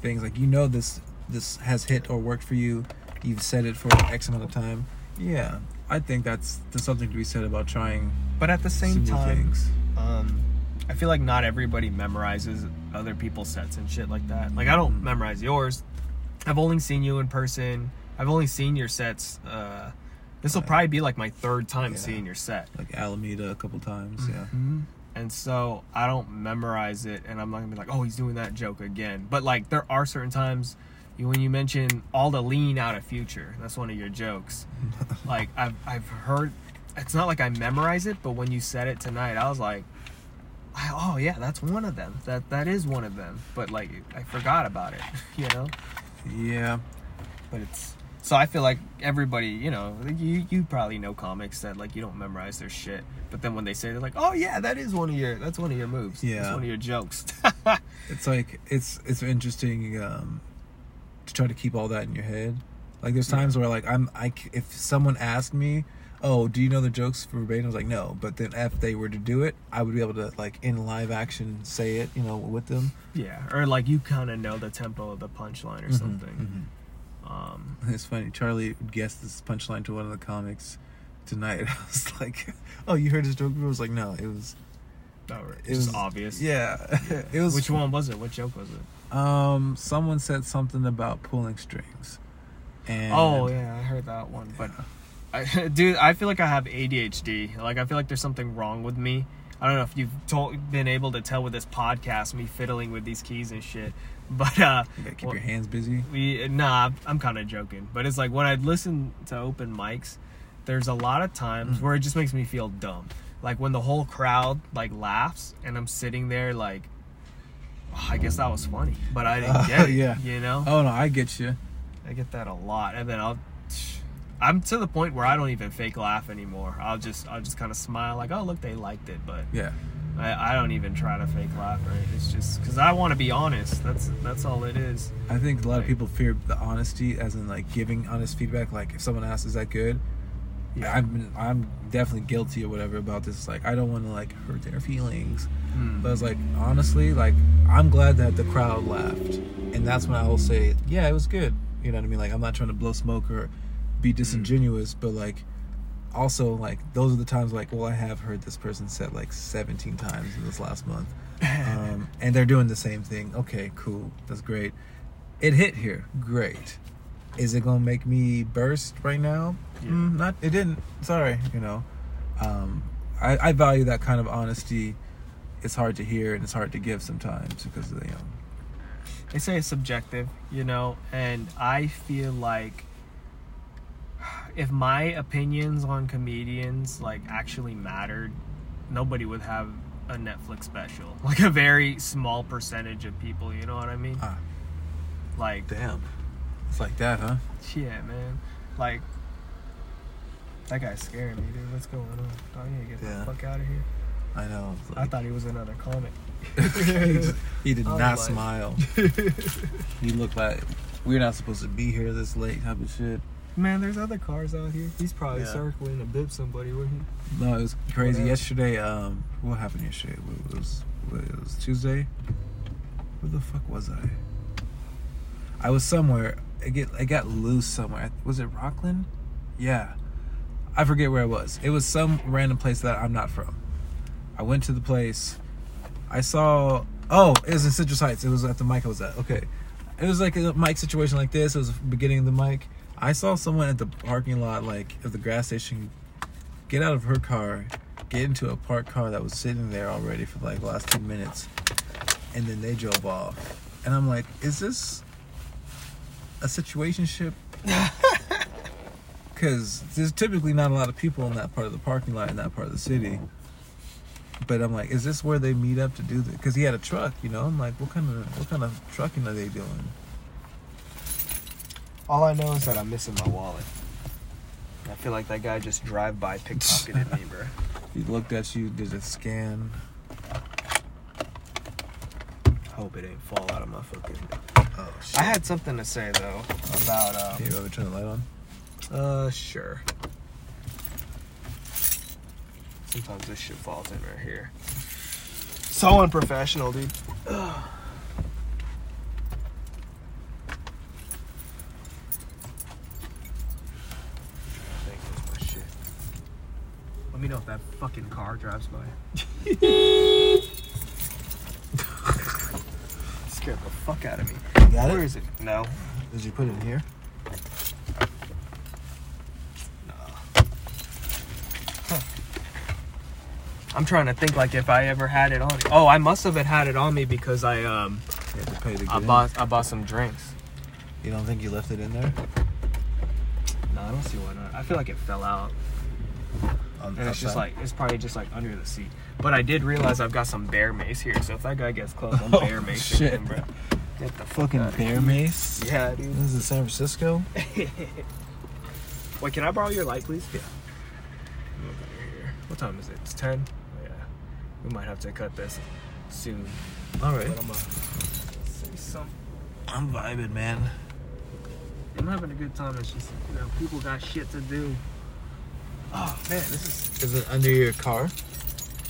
things. Like you know, this this has hit or worked for you. You've said it for X amount of time. Yeah, I think that's there's something to be said about trying But at the same time, things. um i feel like not everybody memorizes other people's sets and shit like that like i don't Mhm. memorize yours i've only seen you in person i've only seen your sets uh this will probably be like my third time Yeah. seeing your set Like Alameda a couple times. Yeah. Mhm. and so i don't memorize it and i'm not gonna be like oh he's doing that joke again but like there are certain times when you mention all the lean out of future that's one of your jokes like I've I've heard it's not like I memorize it, but when you said it tonight, I was like, I- oh yeah, that's one of them. That that is one of them. But like I forgot about it, you know. Yeah. But it's so I feel like everybody, you know, you you probably know comics that like you don't memorize their shit, but then when they say it, they're like, oh yeah, that is one of your that's one of your moves. Yeah. that's one of your jokes. it's like it's it's interesting um to try to keep all that in your head like there's times where like i'm I if someone asked me oh do you know the jokes for verbatim i was like no but then if they were to do it i would be able to like in live action say it you know with them yeah, or like you kind of know the tempo of the punchline or something. Mhm. Um, it's funny charlie guessed this punchline to one of the comics tonight i was like oh you heard his joke before?" i was like no it was oh, it it was obvious. yeah it was Which one was it? What joke was it? um someone said something about pulling strings and Oh yeah, I heard that one. But I, dude, I feel like I have ADHD. Like I feel like there's something wrong with me. I don't know if you've told, been able to tell with this podcast, me fiddling with these keys and shit. But uh, you gotta keep well, your hands busy we nah, I'm kind of joking. But it's like when I listen to open mics, there's a lot of times Mm. where it just makes me feel dumb. Like when the whole crowd like laughs and I'm sitting there like, "Oh, I guess that was funny, but I didn't Uh, get it. yeah. you know. Oh no, I get you. I get that a lot, and then I'll. I'm to the point where I don't even fake laugh anymore. I'll just I'll just kind of smile like, oh look, they liked it, but Yeah, I, I don't even try to fake laugh. Right? It's just because I want to be honest. That's that's all it is. I think a lot of people fear the honesty, as in like giving honest feedback. Like if someone asks, "Is that good?" Yeah. I'm been, I'm definitely guilty or whatever about this. Like I don't want to like hurt their feelings, Hmm. but it's like honestly, like I'm glad that the crowd laughed, and that's when I will say, "Yeah, it was good." You know what I mean? Like I'm not trying to blow smoke or be disingenuous, but like also like those are the times like, well, I have heard this person said like 17 times in this last month. um, and they're doing the same thing. Okay, cool, that's great. It hit here, great. Is it gonna make me burst right now? Yeah. Mm, not. It didn't. Sorry, you know. Um, I, I value that kind of honesty. It's hard to hear and it's hard to give sometimes because of, you know. they say it's subjective, you know, and I feel like if my opinions on comedians like actually mattered, nobody would have a Netflix special. Like a very small percentage of people, you know what I mean? Ah, Like damn. It's like that, huh? Yeah, man. Like, That guy's scaring me, dude. What's going on? I need to get Yeah. the fuck out of here? I know. I thought he was another comic. he, just- he did was not like- smile. he looked like we're not supposed to be here this late type of shit. Man, there's other cars out here. He's probably Yeah. circling to bib somebody, wouldn't he? No, it was crazy. Whatever. Yesterday, um, what happened yesterday? It was, what, it was Tuesday. Where the fuck was I? I was somewhere. I get, I got loose somewhere. Was it Rocklin? Yeah, I forget where it was. It was some random place that I'm not from. I went to the place. I saw. Oh, it was in Citrus Heights. It was at the mic I was at. Okay, it was like a mic situation like this. It was the beginning of the mic. I saw someone at the parking lot, like of the gas station, get out of her car, get into a parked car that was sitting there already for like the last two minutes, and then they drove off. And I'm like, is this a situation ship? Because there's typically not a lot of people in that part of the parking lot in that part of the city. But I'm like, is this where they meet up to do this? Because he had a truck, you know. I'm like, what kind of what kind of trucking are they doing? All I know is that I'm missing my wallet. I feel like that guy just drive by pickpocketed me, bro. He looked at you, did a scan. Hope it ain't fall out of my fucking. Oh shit! I had something to say though about uh, Can you ever turn the light on? uh sure. Sometimes this shit falls in right here. So unprofessional, dude. Ugh. I think that's my shit. Let me know if that fucking car drives by. Scared the fuck out of me. got Where it? is it? No. Did you put it in here? No. Huh. I'm trying to think like if I ever had it on. Oh, I must have had it on me because I um You had to pay to get I in. bought I bought some drinks. You don't think you left it in there? No, I don't see why not. I feel like it fell out, and it's just outside? like it's probably just like under the seat. But I did realize I've got some bear mace here, so if that guy gets close, I'm Oh, bear mace shit. him, bro. Get the fucking outta bear mace. Yeah, dude. This is San Francisco. Wait, can I borrow your light, please? Yeah. I'm looking here. What time is it? It's ten. Oh, yeah, we might have to cut this soon. All right. But. I'm something. I'm vibing, man. I'm having a good time. It's just, you know, people got shit to do. Oh, man, this is. Is it under your car?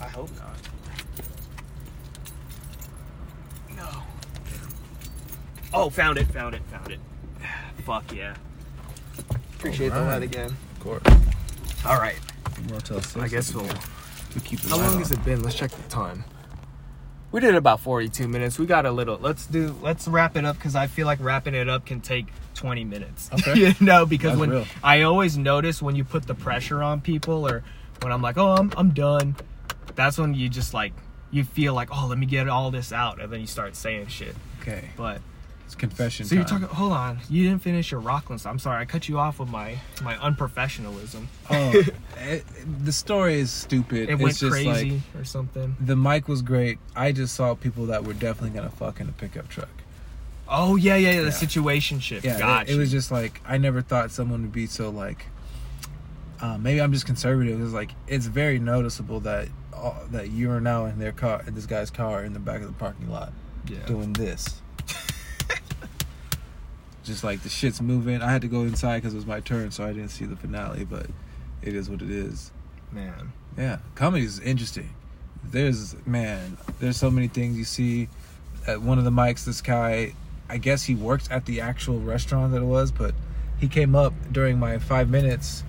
I hope not. No. Oh, found it, found it, found it. Fuck yeah. Appreciate the Alright. light again. Of course. All right. Motel Six. I guess we'll. we keep the How light long on. has it been? Let's check the time. We did about 42 minutes. We got a little. Let's do. Let's wrap it up because I feel like wrapping it up can take 20 minutes. Okay. you know, because That's when real. I always notice when you put the pressure on people, or when I'm like, oh, I'm I'm done. That's when you just like you feel like, oh, let me get all this out, and then you start saying shit. Okay. But It's confession so you're time. talking. Hold on, you didn't finish your Rocklin. So I'm sorry, I cut you off with my my unprofessionalism. Oh, it, the story is stupid. It it's went just crazy like or something. the mic was great. I just saw people that were definitely gonna fuck in a pickup truck. Oh yeah, yeah, yeah. The Yeah. situation shit. Yeah, Gotcha. it, it was just like I never thought someone would be so like. Uh, maybe I'm just conservative. It's like it's very noticeable that uh, that you are now in their car, in this guy's car, in the back of the parking lot, yeah. doing this. Just like the shit's moving. I had to go inside because it was my turn, so I didn't see the finale. But it is what it is. Man. Yeah, comedy is interesting. There's man, there's so many things you see. At one of the mics, this guy, I guess he worked at the actual restaurant that it was, but he came up during my five minutes,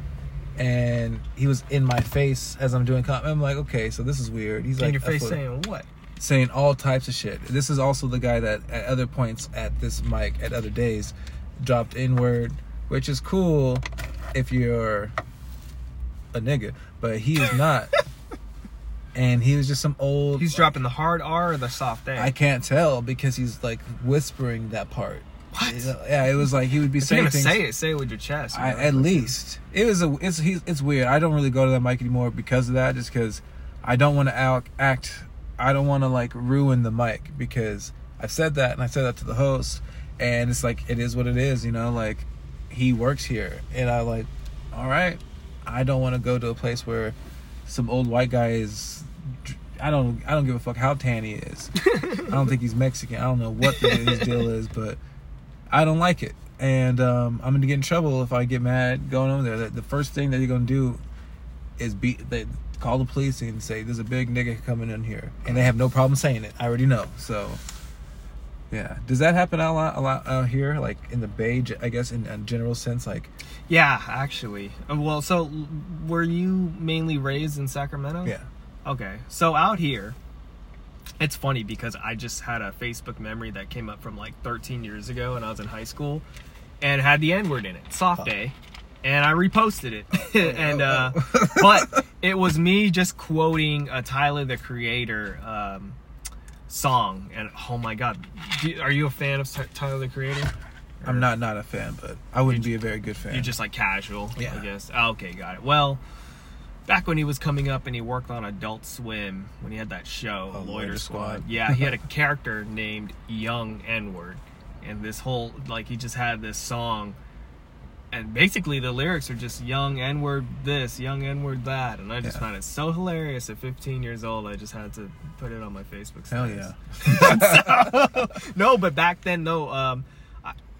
and he was in my face as I'm doing comedy. I'm like, okay, so this is weird. He's in like your face saying what? Saying all types of shit. This is also the guy that at other points at this mic at other days dropped inward, which is cool if you're a nigga, but he is not. and he was just some old. He's dropping the hard R or the soft A? I can't tell because he's like whispering that part. What? Yeah, it was like he would be if saying things. say it, say it with your chest. you I, at least it was a it's he's, it's weird. I don't really go to that mic anymore because of that. Just because I don't want to act. I don't want to like ruin the mic because I said that and I said that to the host, and it's like it is what it is. You know, like he works here, and I like, all right, I don't want to go to a place where some old white guy is. I don't. I don't give a fuck how tan he is. I don't think he's Mexican. I don't know what the, his deal is, but I don't like it, and um, I'm gonna get in trouble if I get mad going over there. The, the first thing that you're gonna do is beat. They call the police and say there's a big nigga coming in here, and they have no problem saying it. I already know. So, yeah. Does that happen a lot, a lot out here, like in the Bay? I guess in a general sense, like Yeah, actually. Uh, Well, so were you mainly raised in Sacramento? yeah. Okay. So out here, it's funny because I just had a Facebook memory that came up from like 13 years ago when I was in high school and had the N word in it, soft A. And I reposted it. and, uh, but it was me just quoting a Tyler the Creator um, song. And oh my God, do, are you a fan of Ty- Tyler the Creator? I'm not not a fan, but I wouldn't be a very good fan. You're just like casual, Yeah. I guess. Ah, okay, got it. Well, back when he was coming up and he worked on Adult Swim, when he had that show, Oh, Loiter Loiter Squad. Squad. Yeah, he had a character named Young N Word, and this whole like he just had this song, and basically the lyrics are just Young N Word this, Young N Word that, and I just Yeah. found it so hilarious. At 15 years old, I just had to put it on my Facebook. Hell yeah. no, but back then, no. Um,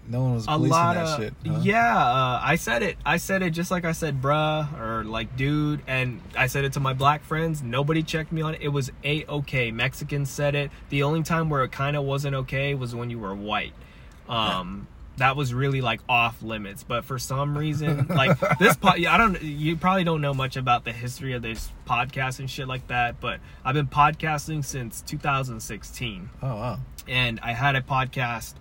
No one was a policing lot that of shit. huh? yeah uh, i said it i said it just like i said bruh or like dude and i said it to my black friends nobody checked me on it it was a okay mexicans said it the only time where it kind of wasn't okay was when you were white um that was really like off limits but for some reason like this po- i don't you probably don't know much about the history of this podcast and shit like that but i've been podcasting since 2016 Oh wow. and I had a podcast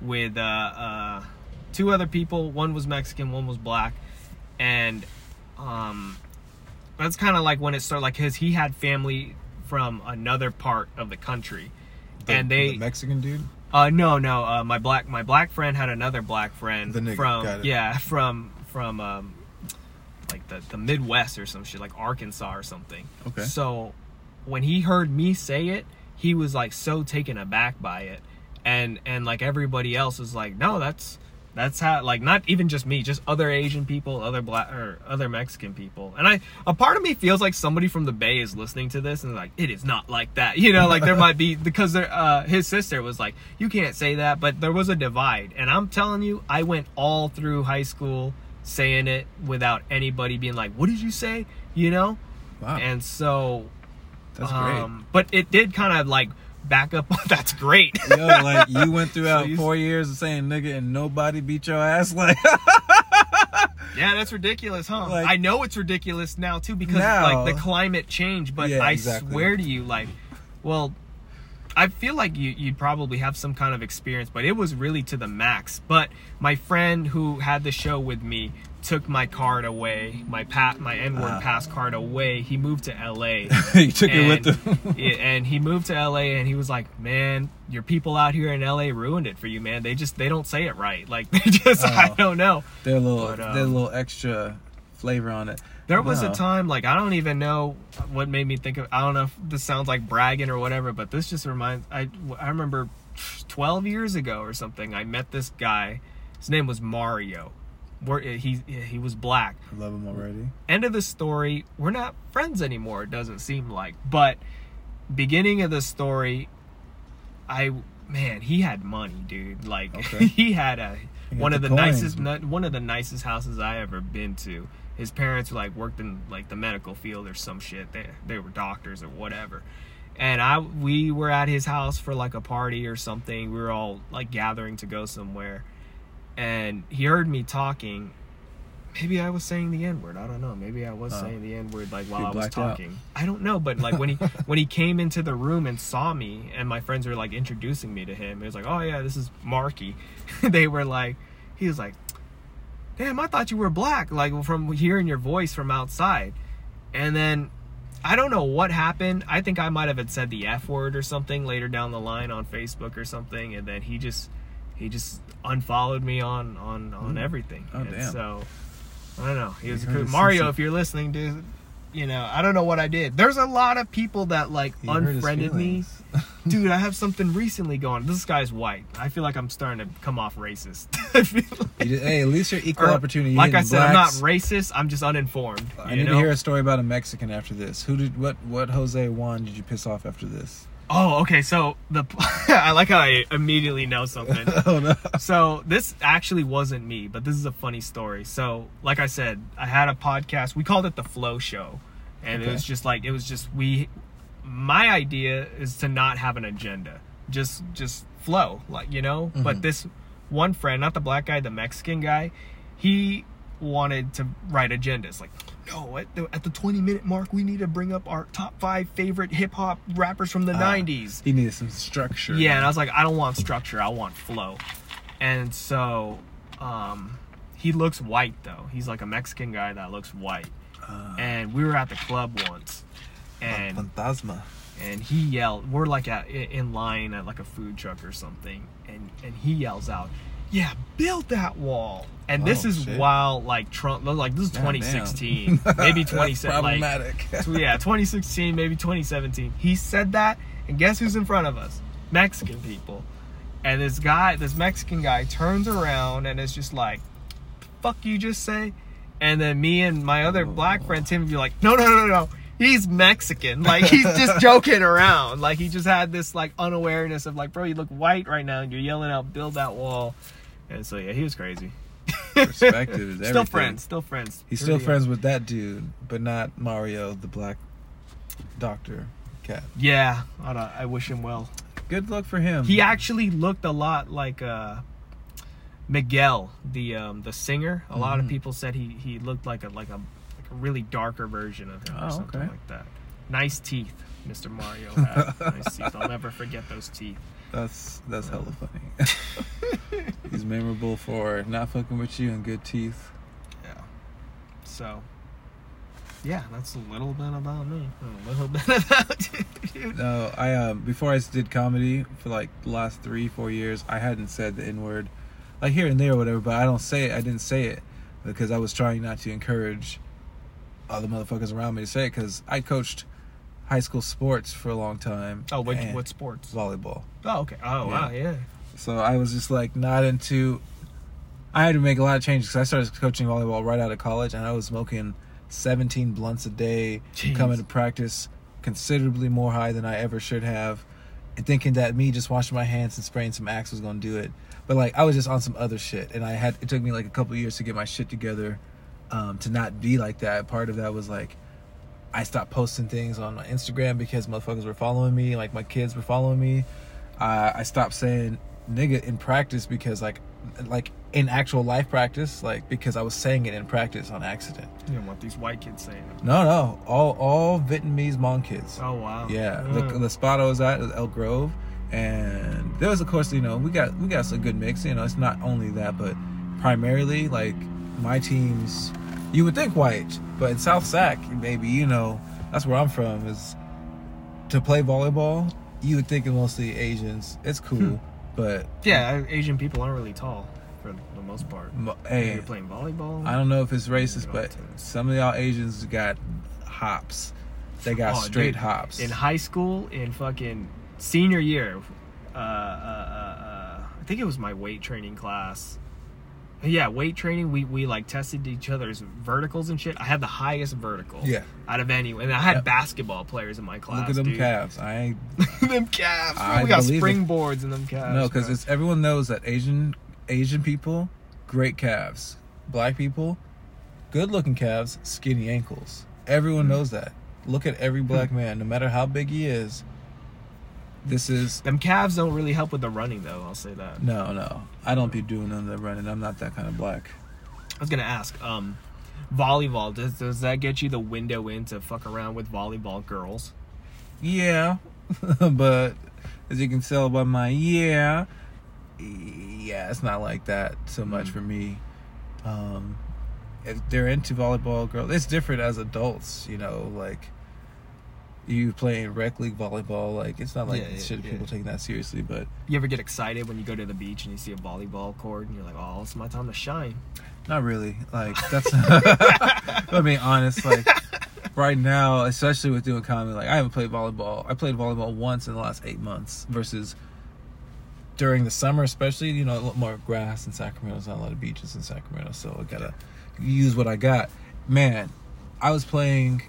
with uh, uh, two other people. One was Mexican, one was black, and um, that's kind of like when it started. Like his, he had family from another part of the country, The- and they the Mexican dude. Uh, no, no. Uh, my black my black friend had another black friend The nigga, from yeah from from um, like the the Midwest or some shit like Arkansas or something. Okay. So when he heard me say it, he was like so taken aback by it, and and like everybody else was like, no, that's that's how like not even just me, just other Asian people, other black or other Mexican people, and I a part of me feels like somebody from the Bay is listening to this and like it is not like that, you know, like there might be because there uh his sister was like you can't say that, but there was a divide, and I'm telling you, I went all through high school saying it without anybody being like, what did you say, you know, Wow. and so That's great. um, But it did kind of like back up. That's great. Yo, like you went throughout So four years of saying nigga and nobody beat your ass. Like yeah, that's ridiculous, huh? Like- I know it's ridiculous now too because Now. like the climate change. But Yeah, I exactly. swear to you, like, well, I feel like you you'd probably have some kind of experience, but it was really to the max. But my friend who had the show with me took my card away, my pat my N word Ah. pass card away. He moved to L.A. you took it with and, yeah, and he moved to LA and he was like, "Man, your people out here in LA ruined it for you, man. They just they don't say it right. Like they just I Oh. don't know." They're a little, But, um, they're a little extra flavor on it. There was No. a time like I don't even know what made me think of I don't know if this sounds like bragging or whatever, but this just reminds I I remember 12 years ago or something I met this guy. His name was Mario. Where he he was black. I love them already. end of the story, we're not friends anymore, it doesn't seem like. But beginning of the story, I man, he had money, dude. Like Okay. he had a He one of the the nicest one of the nicest houses I ever been to. His parents like worked in like the medical field or some shit. They they were doctors or whatever. And I we were at his house for like a party or something. We were all like gathering to go somewhere. And he heard me talking maybe I was saying the N word. I don't know. Maybe I was Oh. saying the N word like while I was blacked out. talking. I don't know, but like when he when he came into the room and saw me, and my friends were like introducing me to him. It was like, oh yeah, this is Marky. they were like, he was like, damn, I thought you were black. Like from hearing your voice from outside, and then. I don't know what happened. I think I might have had said the F word or something later down the line on Facebook or something, and then he just he just unfollowed me on on on Mm. everything. Oh, And damn. So I don't know. He was cool. Mario. If you're listening, dude, you know, I don't know what I did. There's a lot of people that like He unfriended me. Dude, I have something recently going. This guy's white. I feel like I'm starting to come off racist. Like- hey, at least you're equal or, opportunity. Like I said, I'm not racist. I'm just uninformed. I you need know? to hear a story about a Mexican after this. Who did what? What Jose Juan did you piss off after this? Oh, okay. So the I like how I immediately know something. oh no! so this actually wasn't me, but this is a funny story. So, like I said, I had a podcast. We called it the Flow Show, and it was just like it was just we. My idea is to not have an agenda, just just flow, like you know. But Mhm. this one friend, not the black guy, the Mexican guy, he wanted to write agendas. Like, no, at the, at the 20 minute mark, we need to bring up our top five favorite hip hop rappers from the Ah. 90s. He needed some structure. Yeah, and I was like, I don't want structure, I want flow. And so, um, he looks white though. He's like a Mexican guy that looks white. Uh, And we were at the club once, and Fantasma. and he yelled. We're like at, in line at like a food truck or something, and and he yells out, "Yeah, build that wall!" And this Oh, is shit. while like Trump, like this is God damn. 2016, maybe 2017, like problematic. so, yeah, 2016, maybe 2017. He said that, and guess who's in front of us? Mexican people. And this guy, this Mexican guy, turns around and is just like, "Fuck you, just say." And then me and my other black friend Tim be like, "No, no, no, no, he's Mexican. Like he's just joking around. Like he just had this like unawareness of like, bro, you look white right now, and you're yelling out, build that wall." And so yeah, he was crazy. Perspective is Still everything. friends, still friends. He's still uh, friends with that dude, but not Mario, the black doctor cat. Yeah, I, I wish him well. Good luck for him. He actually looked a lot like uh, Miguel, the um, the singer. A lot of Mhm. people said he, he looked like a like a like a really darker version of him Oh, or something okay. like that. Nice teeth, Mr. Mario had. nice teeth. I'll never forget those teeth. That's that's hella funny. He's memorable for not fucking with you and good teeth. Yeah. So. Yeah, that's a little bit about me. A little bit about you. No, I um before I did comedy for like the last three four years, I hadn't said the n word, like here and there or whatever. But I don't say it. I didn't say it because I was trying not to encourage other motherfuckers around me to say it. Because I coached high school sports for a long time. Oh, what, what sports? volleyball. Oh, okay. Oh, wow, yeah. So I was just like not into. I had to make a lot of changes because I started coaching volleyball right out of college, and I was smoking 17 blunts a day, Jeez. coming to practice considerably more high than I ever should have, and thinking that me just washing my hands and spraying some Axe was going to do it. But like I was just on some other shit, and I had it took me like a couple years to get my shit together, um, to not be like that. Part of that was like. I stopped posting things on my Instagram because motherfuckers were following me, like my kids were following me. I I stopped saying nigga in practice because like like in actual life practice, like because I was saying it in practice on accident. You know what these white kids saying. it. No, no, all all Vietnamese Hmong kids. Oh, wow. Yeah, the, the spot I was at Elk Grove, and there was of course you know we got we got some good mix. You know, it's not only that, but primarily like my teams. You would think white, but in South Sac, maybe you know that's where I'm from. Is to play volleyball, you would think mostly Asians. It's cool, Hmm. But Yeah, Asian people aren't really tall for the most part. hey, you're playing volleyball. I don't know if it's racist, but some of y'all Asians got hops. They got Oh, straight dude. hops. in high school, in fucking senior year, uh, uh, uh, uh, I think it was my weight training class. Yeah, weight training. We we like tested each other's verticals and shit. I had the highest vertical. Yeah. Out of anyone, and I had Yep. basketball players in my class. Look at them dude. calves. I ain't them calves. I we got springboards in them calves. no, because it's everyone knows that Asian Asian people, great calves. Black people, good looking calves, skinny ankles. Everyone Hmm. knows that. Look at every black man, no matter how big he is. This is them calves don't really help with the running though. I'll say that. no, no. I don't be doing none of that running. I'm not that kind of black. I was gonna ask, um, volleyball. Does does that get you the window in to fuck around with volleyball girls? Yeah, but as you can tell by my yeah, yeah, it's not like that so much Mm. for me. Um, if they're into volleyball, girl, it's different as adults. You know, like you playing rec league volleyball. Like it's not like Yeah, shit yeah. people taking that seriously, but You ever get excited when you go to the beach and you see a volleyball court and you're like, oh, it's my time to shine? not really. Like that's. I mean, honest. Like right now, especially with doing comedy, like I haven't played volleyball. I played volleyball once in the last eight months versus during the summer, especially. You know, a lot more grass in Sacramento. There's not a lot of beaches in Sacramento, so I gotta use what I got. Man, I was playing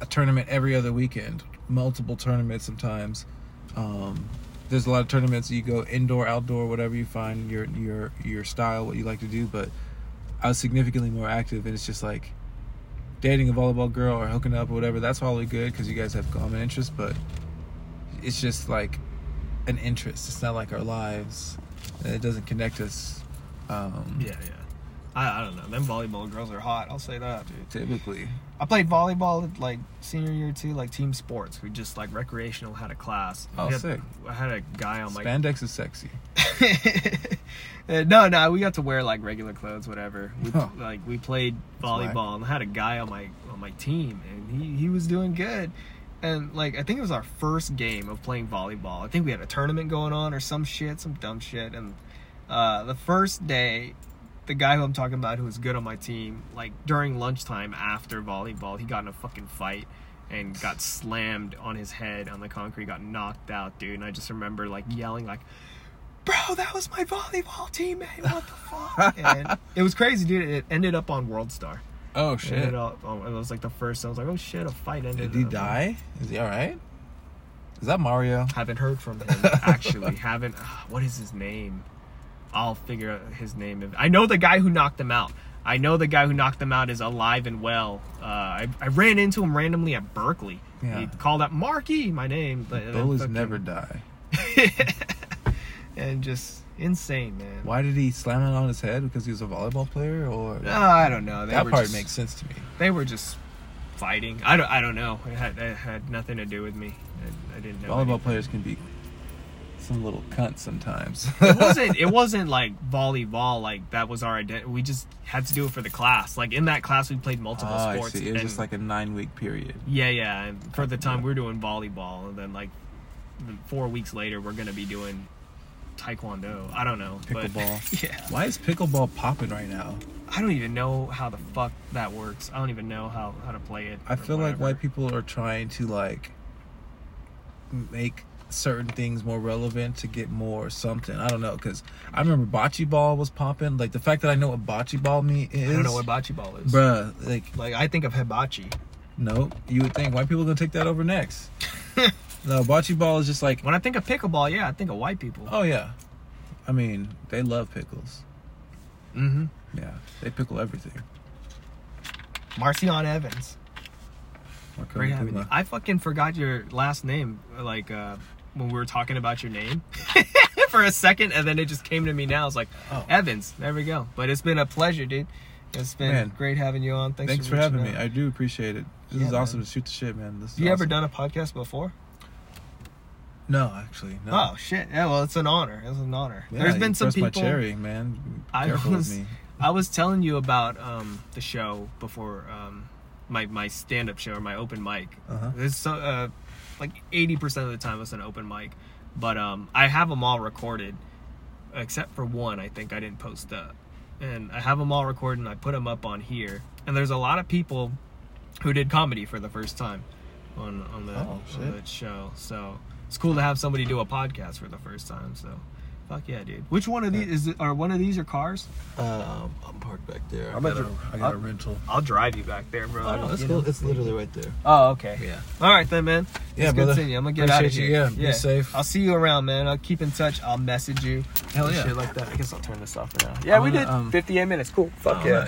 a tournament every other weekend, multiple tournaments sometimes. Um, there's a lot of tournaments you go indoor, outdoor, whatever you find your your your style, what you like to do. But I was significantly more active, and it's just like dating a volleyball girl or hooking up or whatever. That's probably good because you guys have common interests. But it's just like an interest. It's not like our lives. It doesn't connect us. Um, Yeah, yeah. I, I don't know. Them volleyball girls are hot. I'll say that, dude. Typically, I played volleyball like senior year too, like team sports. We just like recreational had a class. Oh, had- sick. I had a guy on my spandex is sexy. Uh, no, no, we got to wear like regular clothes, whatever. We, Huh. Like we played volleyball, and I had a guy on my on my team, and he he was doing good. And like I think it was our first game of playing volleyball. I think we had a tournament going on or some shit, some dumb shit. And uh, the first day, the guy who I'm talking about, who was good on my team, like during lunchtime after volleyball, he got in a fucking fight and got slammed on his head on the concrete, got knocked out, dude. And I just remember like yelling like bro, that was my volleyball teammate. What the fuck? and it was crazy, dude. It ended up on World Star. Oh shit! ended up, um, it was like the first. I was like, oh shit, a fight ended. Did he die? Is he all right? Is that Mario? Haven't heard from him actually. Haven't. What is his name? I'll figure out his name. I know the guy who knocked him out. I know the guy who knocked him out is alive and well. Uh, I, I ran into him randomly at Berkeley. Yeah. He called out Marky, my name. Bullies fucking- never die. and just insane, man. Why did he slam it on his head? Because he was a volleyball player, or No, I don't know. They that part just- makes sense to me. they were just fighting. I don't. I don't know. It had, it had nothing to do with me. I, I didn't know. Volleyball anything. players can be some little cunts sometimes. it wasn't. It wasn't like volleyball. Like that was our identity. We just had to do it for the class. Like in that class, we played multiple Oh, I sports. see. It was and- just like a nine week period. yeah, yeah. And for the time Yeah. we are doing volleyball, and then like four weeks later, we're gonna be doing taekwondo. I don't know. but- Pickleball. yeah. Why is pickleball popping right now? I don't even know how the fuck that works. I don't even know how how to play it. I feel like white people are trying to like make certain things more relevant to get more something. I don't know because I remember bocce ball was popping. Like the fact that I know what bocce ball me is. I don't know what bocce ball is. Bruh, like Like I think of hibachi. no, you would think white people gonna take that over next. no, bocce ball is just like, When I think of pickleball, yeah, I think of white people. oh yeah, I mean they love pickles. Mm-hmm. Yeah, they pickle everything. Marcian Evans. Marco Great having you. I fucking forgot your last name, like uh, when we were talking about your name for a second, and then it just came to me now. It's like, Oh. Evans. There we go. But it's been a pleasure, dude. It's been Man. great having you on. Thanks, Thanks for reaching having me. out. I do appreciate it. This Yeah, is awesome man. to shoot the shit, man. This is you ever done a podcast before? No, actually, no. Oh shit! Yeah, well, it's an honor. It's an honor. Yeah, There's been some people. my cherry, man. Be I Careful was- me. I was telling you about um, the show before um, my my stand up show or my open mic. Uh-huh. There's so uh, like eighty percent of the time it's an open mic, but um, I have them all recorded, except for one. I think I didn't post up, and I have them all recorded and I put them up on here. And there's a lot of people who did comedy for the first time on on the, Oh, on show. So it's cool to have somebody do a podcast for the first time. So. Fuck yeah, dude. Which one of these is it? Are one of these your cars? Um, I'm parked back there. I got, a, I got a I'll- rental. I'll drive you back there, bro. Oh, no, it's cool. It's literally right there. Oh, okay. Yeah. All right then, man. Yeah, it's brother. good seeing you. I'm gonna get out of here. you. Yeah, be safe. I'll see you around, man. I'll keep in touch. I'll message you. Hell yeah. Shit like that. I guess I'll turn this off for now. Yeah, we I'm gonna, did um, 58 minutes. Cool. Fuck Oh, yeah. nice.